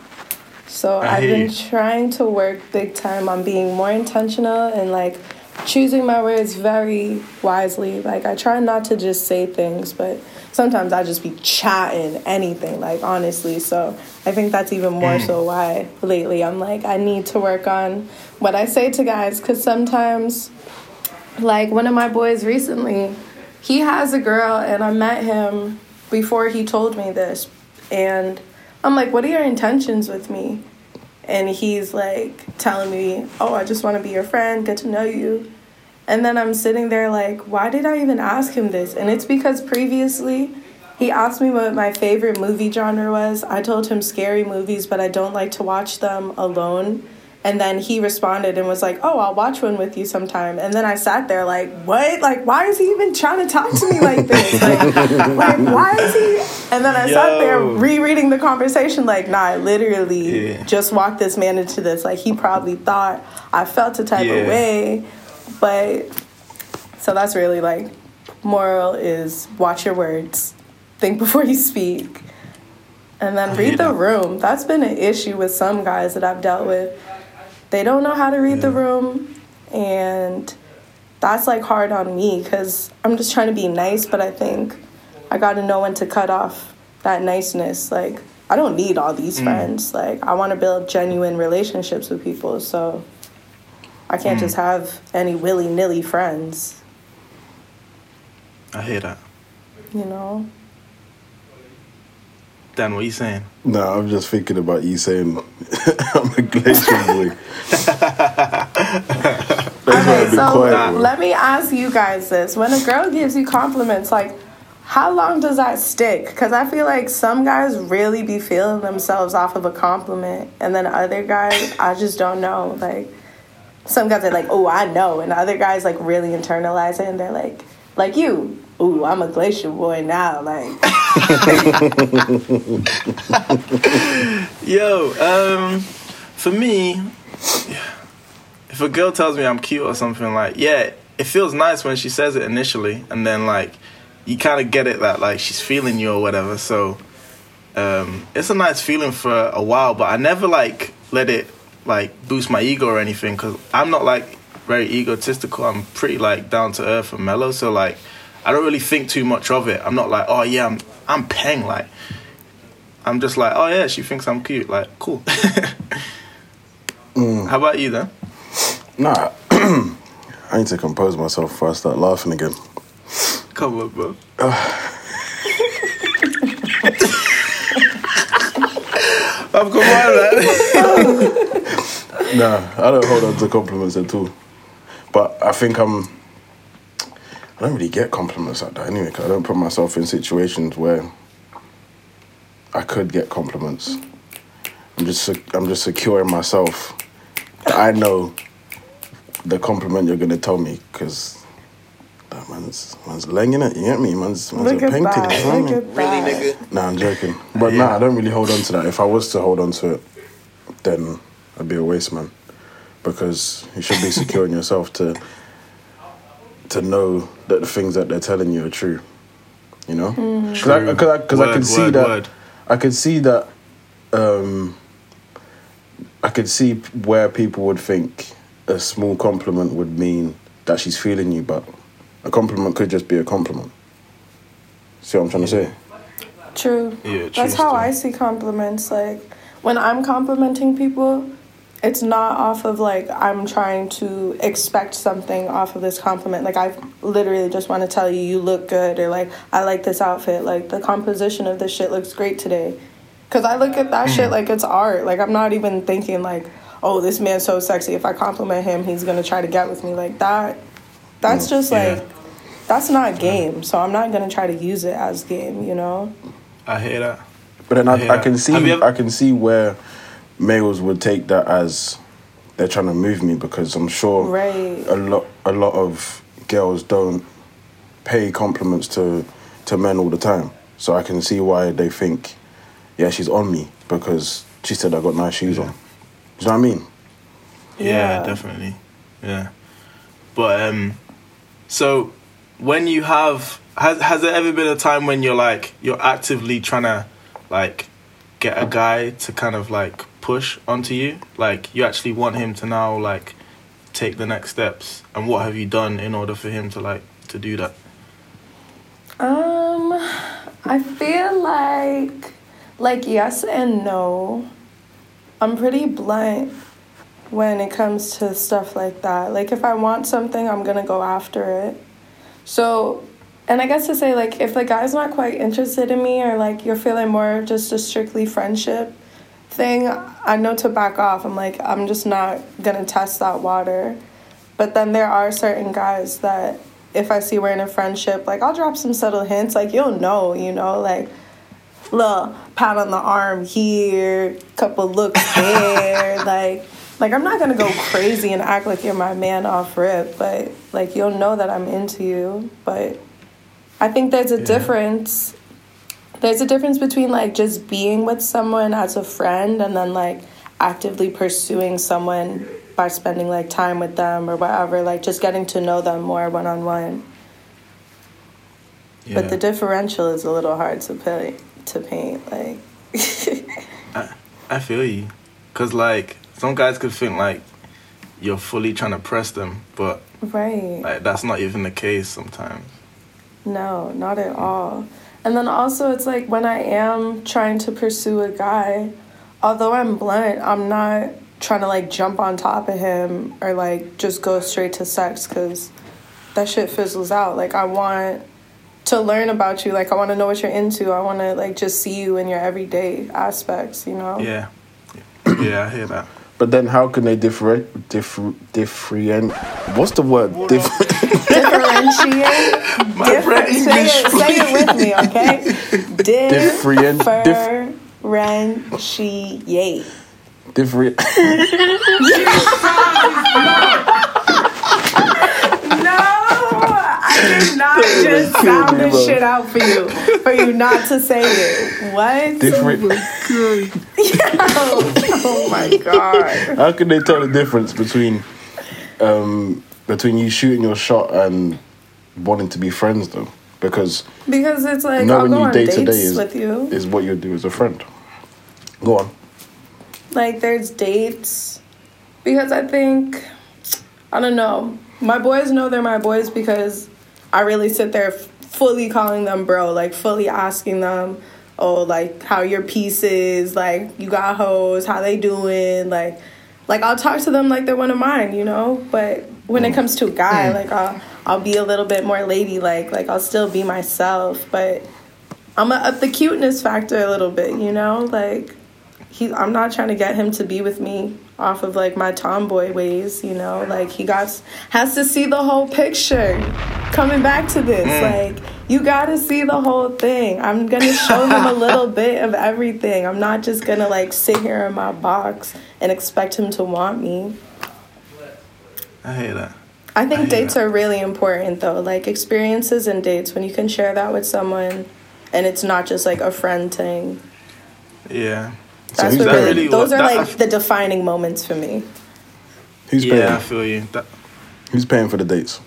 So I I've been trying to work big time on being more intentional and like choosing my words very wisely. Like I try not to just say things, but sometimes I just be chatting anything, like honestly. So I think that's even more so mm. why lately I'm like I need to work on what I say to guys cuz sometimes like one of my boys recently, he has a girl and I met him before he told me this and I'm like, "What are your intentions with me?" And he's like telling me, "Oh, I just want to be your friend, get to know you." And then I'm sitting there like, "Why did I even ask him this?" And it's because previously he asked me what my favorite movie genre was. I told him scary movies, but I don't like to watch them alone. And then he responded and was like, "Oh, I'll watch one with you sometime." And then I sat there like, "What? Like, why is he even trying to talk to me like this? *laughs* Like, like why is he?" And then I sat there rereading the conversation like, "Nah, I literally Yeah. just walked this man into this. Like, he probably thought I felt a type Yeah. of way, but so that's really like moral is watch your words, think before you speak." And then read the room. That's been an issue with some guys that I've dealt with they don't know how to read the room and that's like hard on me because i'm just trying to be nice but i think i got to know when to cut off that niceness. Like i don't need all these mm. friends. Like i want to build genuine relationships with people so i can't just mm. have any willy-nilly friends. I hear that. you know? Dan, what are you saying? No, I'm just thinking about you saying *laughs* I'm a glacier boy. *laughs* Okay, so quiet. let me ask you guys this: When a girl gives you compliments, like, how long does that stick? Because I feel like some guys really be feeling themselves off of a compliment, and then other guys, I just don't know. Like, some guys are like, "Oh, I know," and other guys like really internalize it, and they're like, like you, "Ooh, I'm a glacier boy now." Like, *laughs* Yo, um, for me, if a girl tells me I'm cute or something, like, yeah, it feels nice when she says it initially, and then like, you kind of get it that like she's feeling you or whatever. So, um, it's a nice feeling for a while, but I never like let it like boost my ego or anything because I'm not like very egotistical. I'm pretty like down to earth and mellow, so like. I don't really think too much of it. I'm not like, oh yeah, I'm I'm peng like I'm just like, oh yeah, she thinks I'm cute. Like, cool. *laughs* Mm. How about you then? Nah, *clears throat* I need to compose myself before I start laughing again. Come on, bro. *sighs* I've got man. *laughs* Nah, I don't hold on to compliments at all. But I think I'm. I don't really get compliments like that anyway. 'cause I don't put myself in situations where I could get compliments. I'm just sec- I'm just secure in myself. that I know the compliment you're gonna tell me because that man's man's laying it. You get me? Man's man's Look a at painting. that. you know what I Look mean? at that. Nah, I'm joking. But nah, I don't really hold on to that. If I was to hold on to it, then I'd be a waste man. Because you should be secure in yourself to to know that the things that they're telling you are true. You know? Because I, True. cause I, cause I Word, can see word, that. word. I can see that. Um, I could see where people would think a small compliment would mean that she's feeling you, but a compliment could just be a compliment. See what I'm trying to say? True. Yeah, That's true how still. I see compliments. Like when I'm complimenting people, it's not off of like I'm trying to expect something off of this compliment. Like I literally just want to tell you you look good or like I like this outfit. Like the composition of this shit looks great today. Cause I look at that shit like it's art. Like I'm not even thinking like, oh, this man's so sexy. If I compliment him, he's gonna try to get with me. Like that. That's just Hmm. Yeah. like, that's not game. So I'm not gonna try to use it as game. You know. I hear that. But then I, Yeah. I can see Have you ever- I can see where males would take that as they're trying to move me because I'm sure Right. a lot a lot of girls don't pay compliments to to men all the time. So I can see why they think, yeah, she's on me because she said I got nice shoes on. Do you know what I mean? Yeah, Yeah. definitely. Yeah. But um so when you have has has there ever been a time when you're like you're actively trying to like get a guy to kind of like push onto you? Like you actually want him to now like take the next steps and what have you done in order for him to like to do that? Um, I feel like, like yes and no. I'm pretty blunt when it comes to stuff like that. Like if I want something, I'm gonna go after it. So, and I guess to say like if the guy's not quite interested in me or like you're feeling more just a strictly friendship thing, I know to back off. I'm like I'm just not gonna test that water. But then there are certain guys that if I see we're in a friendship, like I'll drop some subtle hints, like you'll know, you know, like little pat on the arm here, couple looks *laughs* there, like like I'm not gonna go crazy and act like you're my man off rip, but like you'll know that I'm into you. But I think there's a difference. There's a difference between like just being with someone as a friend and then like actively pursuing someone by spending like time with them or whatever, like just getting to know them more one on one. But the differential is a little hard to paint. To paint, like I feel you. Cause like some guys could think like you're fully trying to press them, but right. like that's not even the case sometimes. No, not at all. And then also, it's like when I am trying to pursue a guy, although I'm blunt, I'm not trying to like jump on top of him or like just go straight to sex because that shit fizzles out. Like, I want to learn about you. Like, I want to know what you're into. I want to like just see you in your everyday aspects, you know? Yeah. Yeah, I hear that. But then how can they different differ different what's the word? Dif- Differentiate. *laughs* My friend Differ- say, English, it, say it with me, okay? Different- Differentiate. different *laughs* I did not just sound me, this bro. shit out for you, for you not to say it. What? different oh my god. *laughs* how can they tell the difference between um between you shooting your shot and wanting to be friends though? Because Because it's like I'll knowing go you on day to day is with you. is what you do as a friend. Go on. Like there's dates. Because I think I don't know. My boys know they're my boys because I really sit there fully calling them bro, like fully asking them, oh, like how your piece is, like you got hoes, how they doing, like like I'll talk to them like they're one of mine, you know? But when it mm. comes to a guy, mm. like I'll I'll be a little bit more ladylike, like I'll still be myself, but I'm gonna up the cuteness factor a little bit, you know? Like he I'm not trying to get him to be with me off of like my tomboy ways, you know? Like he got has to see the whole picture. Coming back to this, mm. like you got to see the whole thing. I'm going to show him a *laughs* little bit of everything. I'm not just going to like sit here in my box and expect him to want me. I hear that. I think I dates that. are really important though, like experiences and dates when you can share that with someone and it's not just like a friend thing. Yeah. That's who's what paying? really, Really those what- are that- like the defining moments for me. Who's Yeah, I paying? feel you. That, Who's paying for the dates?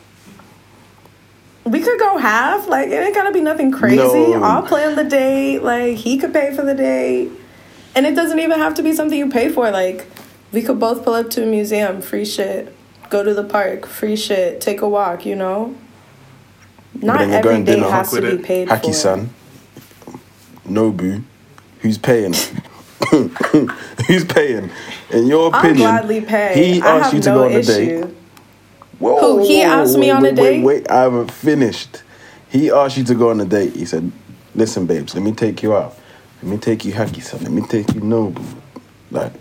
We could go half, like it ain't gotta be nothing crazy. No. I'll plan the date, like he could pay for the date. And it doesn't even have to be something you pay for. Like we could both pull up to a museum, free shit. Go to the park, free shit. Take a walk, you know? Not then you're every going date dinner. has Fuck to be paid Haki for. san, Nobu, who's paying? *laughs* *laughs* who's paying? In your opinion, I'll gladly pay. he I asked have you to no go on a issue. date. Whoa, Who, he whoa, whoa, asked me wait, on a date? Wait, wait, I haven't finished. He asked you to go on a date. He said, "Listen, babes, let me take you out. Let me take you Hakkasan. Let me take you Nobu." Like,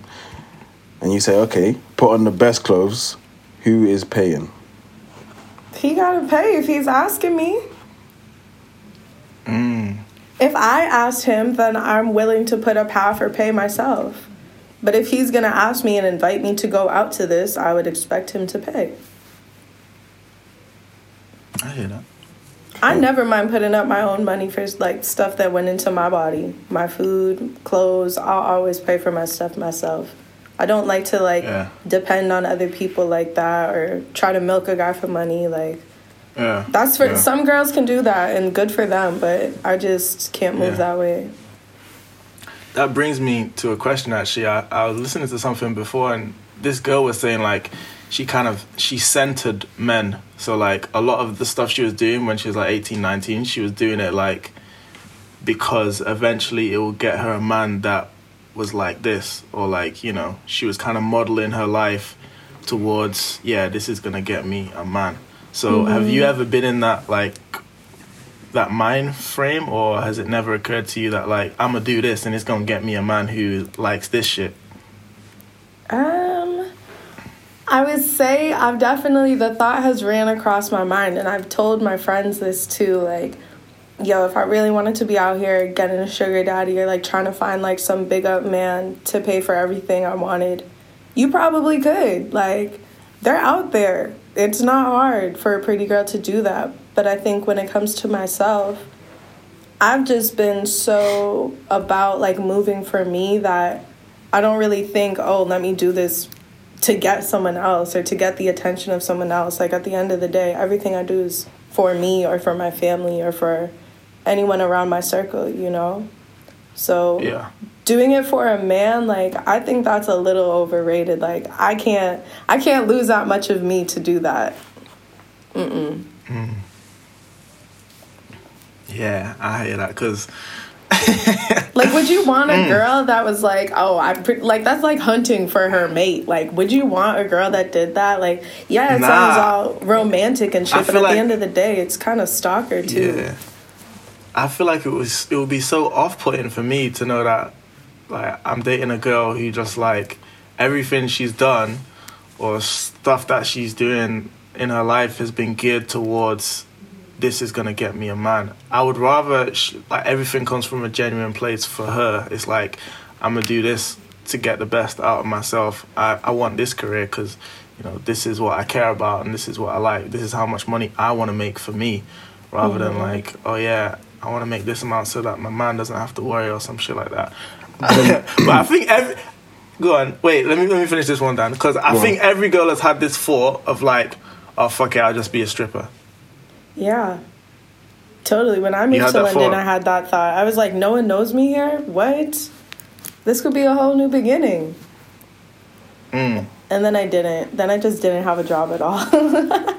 and you say, "Okay, put on the best clothes." Who is paying? He gotta pay if he's asking me. mm, If I asked him, then I'm willing to put up half or pay myself. But if he's gonna ask me and invite me to go out to this, I would expect him to pay. I hear that. I never mind putting up my own money for like stuff that went into my body, my food, clothes. I'll always pay for my stuff myself. I don't like to like Yeah. depend on other people like that or try to milk a guy for money. Like Yeah. that's for yeah. some girls can do that and good for them, but I just can't move Yeah. that way. That brings me to a question actually. I, I was listening to something before and this girl was saying like she kind of she centered men. So like a lot of the stuff she was doing when she was like 18, 19, she was doing it like because eventually it will get her a man that was like this or like, you know, she was kind of modeling her life towards yeah, this is going to get me a man. So have you ever been in that like that mind frame or has it never occurred to you that like I'm gonna do this and it's gonna get me a man who likes this shit? Um, I would say I've definitely the thought has ran across my mind, and I've told my friends this too. Like, yo, if I really wanted to be out here getting a sugar daddy or like trying to find like some big up man to pay for everything I wanted, you probably could. Like, they're out there. It's not hard for a pretty girl to do that. But I think when it comes to myself, I've just been so about like moving for me that I don't really think, oh, let me do this to get someone else or to get the attention of someone else. Like at the end of the day, everything I do is for me or for my family or for anyone around my circle, you know? So Yeah. doing it for a man, like I think that's a little overrated. Like I can't I can't lose that much of me to do that. Yeah, I hear that because *laughs* Like, would you want a Mm. girl that was like, oh, I'm pre-, like that's like hunting for her mate? Like, would you want a girl that did that? Like, yeah, it Nah. sounds all romantic and I shit, but at like- the end of the day, it's kind of stalker too. yeah, I feel like it was it would be so off putting for me to know that like I'm dating a girl who just like everything she's done or stuff that she's doing in her life has been geared towards this is gonna get me a man. I would rather sh- like everything comes from a genuine place for her. It's like I'm gonna do this to get the best out of myself. I, I want this career because you know this is what I care about and this is what I like. This is how much money I want to make for me, rather than mm-hmm. like oh yeah I want to make this amount so that my man doesn't have to worry or some shit like that. *coughs* but I think every go on wait let me let me finish this one down because I Go on. think every girl has had this thought of like oh fuck it I'll just be a stripper. Yeah. Totally. When I moved to London, thought? I had that thought. I was like, no one knows me here? What? This could be a whole new beginning. Mm. And then I didn't. Then I just didn't have a job at all. *laughs*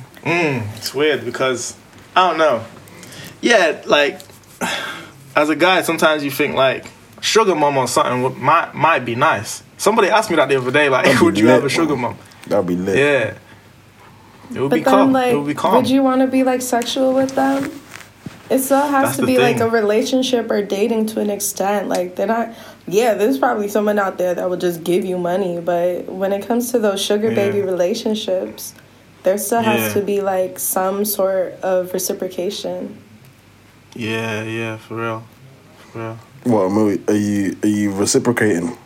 *laughs* Mm, it's weird because I don't know. Yeah, like as a guy, sometimes you think like sugar mom or something would, might might be nice. Somebody asked me that the other day, like, That'd *laughs* would you lit, have a sugar mom? That'd be lit. Yeah, it would be but calm. then, like, it would be calm. would you want to be like sexual with them? It still has That's to the be like a relationship or dating to an extent. Like they're not. Yeah, there's probably someone out there that will just give you money, but when it comes to those sugar baby relationships, there still has Yeah. to be like some sort of reciprocation. Yeah, yeah, for real, for real. What Mo, are you are you reciprocating?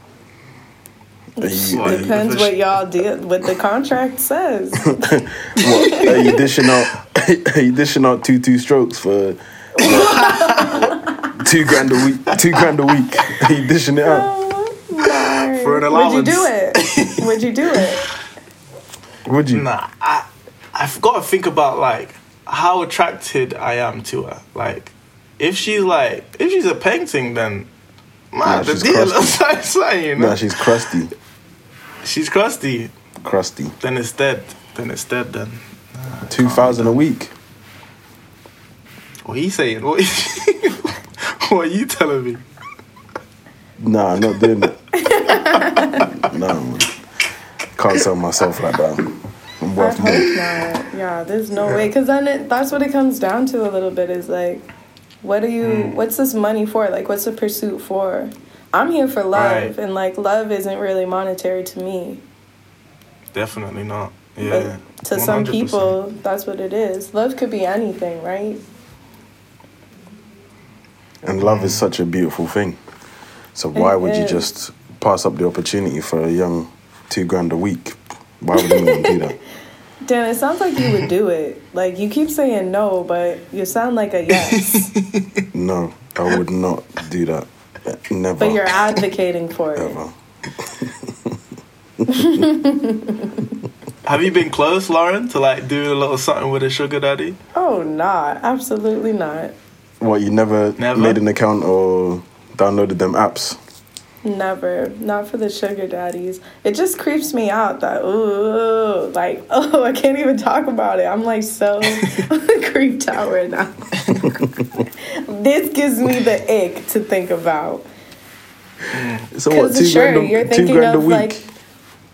Are you, What? are you, Depends what y'all did, what the contract says. *laughs* what, are you dishing out? *laughs* Are you dishing out two two strokes for what, two grand a week? Two grand a week. *laughs* Are you dishing it out? Oh, For an allowance. Would you do it? Would you do it? Would you? Nah, I I've got to think about like how attracted I am to her. Like, if she's like if she's a painting, then man, Nah, the deal *laughs* crusty. is saying, you know, Nah, she's crusty. she's crusty. Crusty. Then it's dead. Then it's dead. Then Two thousand a week. what are you saying? What? *laughs* what are you telling me? Nah, I'm not doing it. *laughs* nah, man. Can't sell myself like that. I'm I worth hope more. not. Yeah, there's no way. Because then it, that's what it comes down to a little bit is like, what are you, hmm. what's this money for? Like, what's the pursuit for? I'm here for love, Right. and like, love isn't really monetary to me. Definitely not. Yeah. But to some 100%. people, that's what it is. Love could be anything, right? And love is such a beautiful thing. So why would you just pass up the opportunity for a young two grand a week? Why would anyone do that? *laughs* Dan, it sounds like you would do it. Like, you keep saying no, but you sound like a yes. *laughs* No, I would not do that. Never. but you're advocating for it. ever. *laughs* Have you been close, Lauren, to like do a little something with a sugar daddy? Oh, not. Absolutely not. What you never, Never? made an account or downloaded them apps? Never. Not for the sugar daddies. It just creeps me out that, ooh, like, *laughs* oh, I can't even talk about it. I'm like so *laughs* creeped out right now. *laughs* this gives me the ick to think about. So what? Two sure, grand, you're a, two thinking grand of week. like,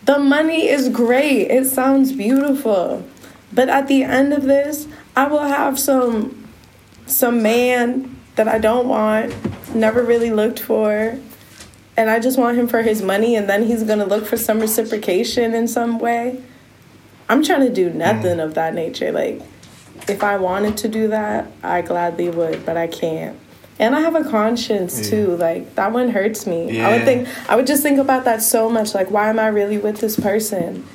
the money is great. It sounds beautiful. But at the end of this, I will have some some man that I don't want, never really looked for, and I just want him for his money and then he's to look for some reciprocation in some way. I'm trying to do nothing Mm. of that nature. Like if I wanted to do that, I gladly would, but I can't. And I have a conscience too. Like that one hurts me. I would think I would just think about that so much. Like why am I really with this person?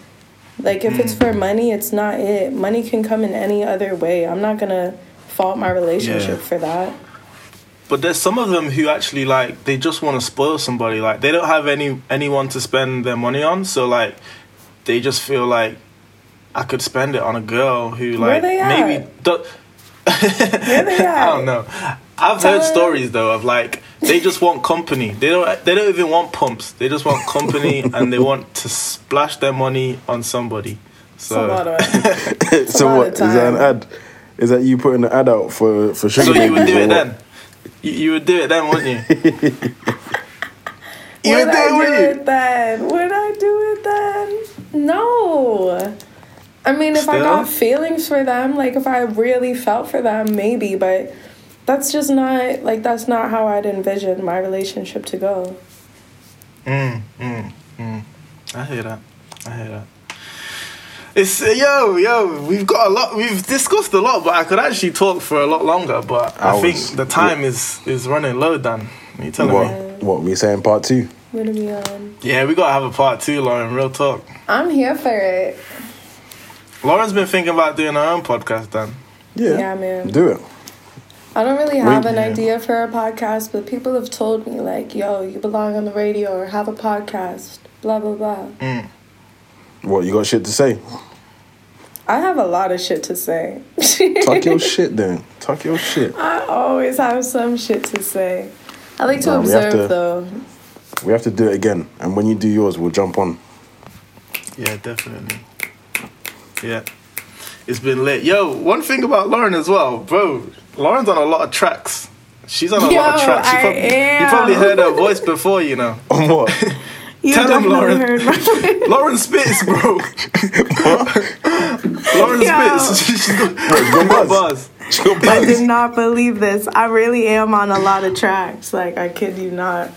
Like if it's for money, it's not it. Money can come in any other way. I'm not gonna fault my relationship Yeah. for that. But there's some of them who actually like they just want to spoil somebody. Like they don't have any anyone to spend their money on, so like they just feel like I could spend it on a girl who Where like they maybe do- *laughs* Where they at? I don't know. I've Tell heard her- stories though of like they just want company. They don't. They don't even want pumps. They just want company, *laughs* and they want to splash their money on somebody. It's So, of *laughs* so lot what? of Is that an ad? Is that you putting an ad out for for sugar so you would babies do it then. You, you would do it then, wouldn't you? *laughs* you Would do I it, you? it then? Would I do it then? No. I mean, if I got feelings for them, like if I really felt for them, maybe, but that's just not like that's not how I'd envision my relationship to go. Mm, mm, mm. I hear that. I hear that. It's uh, yo, yo. We've got a lot. We've discussed a lot, but I could actually talk for a lot longer. But I Hours. think the time is is running low. Dan, are you telling What? me? What we saying? Part two. What are we on? Yeah, we gotta have a part two, Lauren. Real talk. I'm here for it. Lauren's been thinking about doing her own podcast. Dan. Yeah. Yeah, man. Do it. I don't really have an yeah. idea for a podcast, but people have told me like, "Yo, you belong on the radio or have a podcast." Blah blah blah. Mm. What? You got shit to say? I have a lot of shit to say. Talk your *laughs* shit then. Talk your shit. I always have some shit to say. I like to Nah, we observe to- though. We have to do it again, and when you do yours, we'll jump on. Yeah, definitely. Yeah, it's been lit. Yo, one thing about Lauren as well, bro. Lauren's on a lot of tracks. She's on a lot of tracks. You I probably, you probably heard her *laughs* voice before, you know. On what? You Tell him, definitely Lauren. *laughs* Lauren spits, bro. Lauren Yo. spits. *laughs* She's got, got got bars? bars. Chill I bugs. did not believe this. I really am on a lot of tracks. Like I kid you not.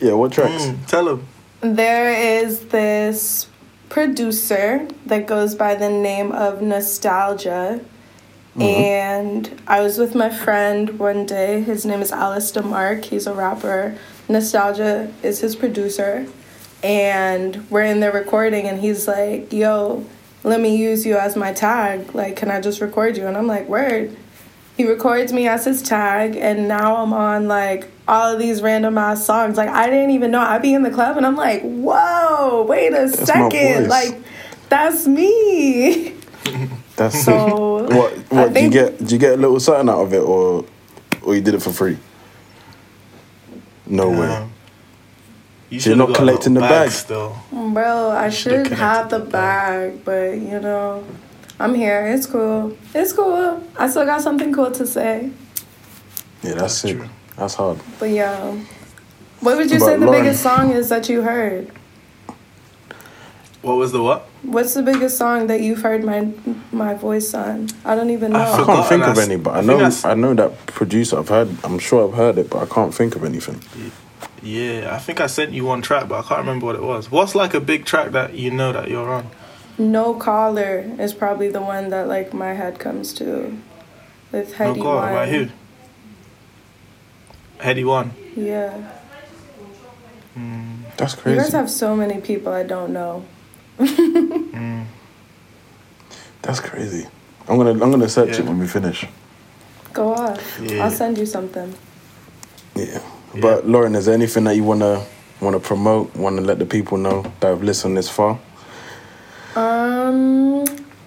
Yeah, what tracks? Mm, tell him. There is this producer that goes by the name of Nostalgia. And I was with my friend one day. His name is Alistair Mark. He's a rapper. Nostalgia is his producer. And we're in there recording, and he's like, Yo, let me use you as my tag. Like, can I just record you? And I'm like, Word. He records me as his tag, and now I'm on like all of these random ass songs. Like, I didn't even know. I'd be in the club, and I'm like, Whoa, wait a my second. Like, that's me. *laughs* That's So, what. I What did you get? Did you get a little something out of it, or or you did it for free? No way. You So you're not collecting the bag? still. Mm, bro, I Should've the bag. bag, but you know, I'm here. It's cool. It's cool. I still got something cool to say. Yeah, that's, That's sick. true. That's hard. But yeah. What would you But say the Lauren- biggest song is that you heard? What was the what? What's the biggest song that you've heard my my voice on? I don't even know. I can't think of us. any, but I I know that's- I know that producer. I've heard. I'm sure I've heard it, but I can't think of anything. Yeah, I think I sent you one track, but I can't remember what it was. What's like a big track that you know that you're on? No Caller is probably the one that like my head comes to. With No Headie God, One. by who? Headie One. Yeah. Hmm. That's crazy. You guys have so many people I don't know. *laughs* Hmm. That's crazy. I'm gonna I'm gonna search it when we finish. Go off. Yeah. I'll send you something. Yeah. But Lauren, is there anything that you wanna wanna promote? Wanna let the people know that have listened this far? Um,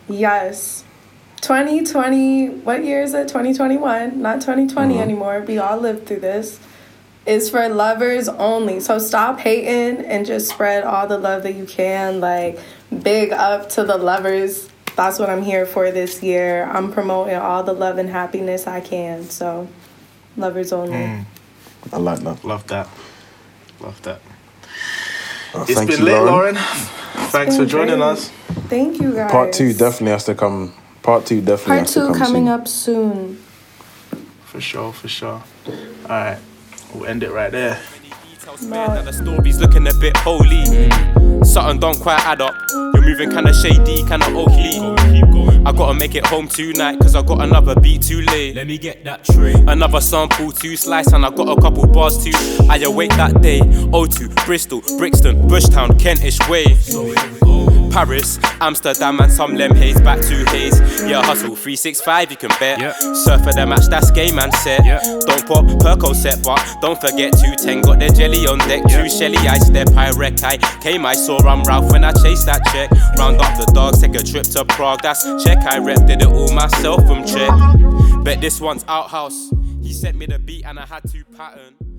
yes. 2020, what year is it? 2021, not 2020 anymore. We all lived through this. Is for lovers only. So stop hating and just spread all the love that you can. Like, big up to the lovers. That's what I'm here for this year. I'm promoting all the love and happiness I can. So, lovers only. Mm, I like that. love that. Love that. Uh, It's thank been you, lit, Lauren. Lauren. Thanks for joining great. us. Thank you guys. Part two definitely has to come. Part two definitely Part has to two come coming soon. up soon. For sure, for sure. All right, we'll end it right there. Now the story's looking a bit holy. Something don't quite add up. You're moving kinda shady, kinda oaky. I gotta make it home tonight, cause I got another beat too late. Let me get that tray. Another sample to slice, and I got a couple bars too. I awake that day. O2, Bristol, Brixton, Bushtown, Kentish way. Paris, Amsterdam, and some lem haze back to haze. Yeah, hustle 365, you can bet. Surf for the match, that's game and set. Don't pop Percocet, but don't forget to ten. Got the jelly on deck, two Shelly, I step, I wreck. I came, I saw I'm Ralph when I chased that check. Round up the dogs, take a trip to Prague, that's check. I rep, did it all myself from check. Bet this one's outhouse. He sent me the beat and I had to pattern.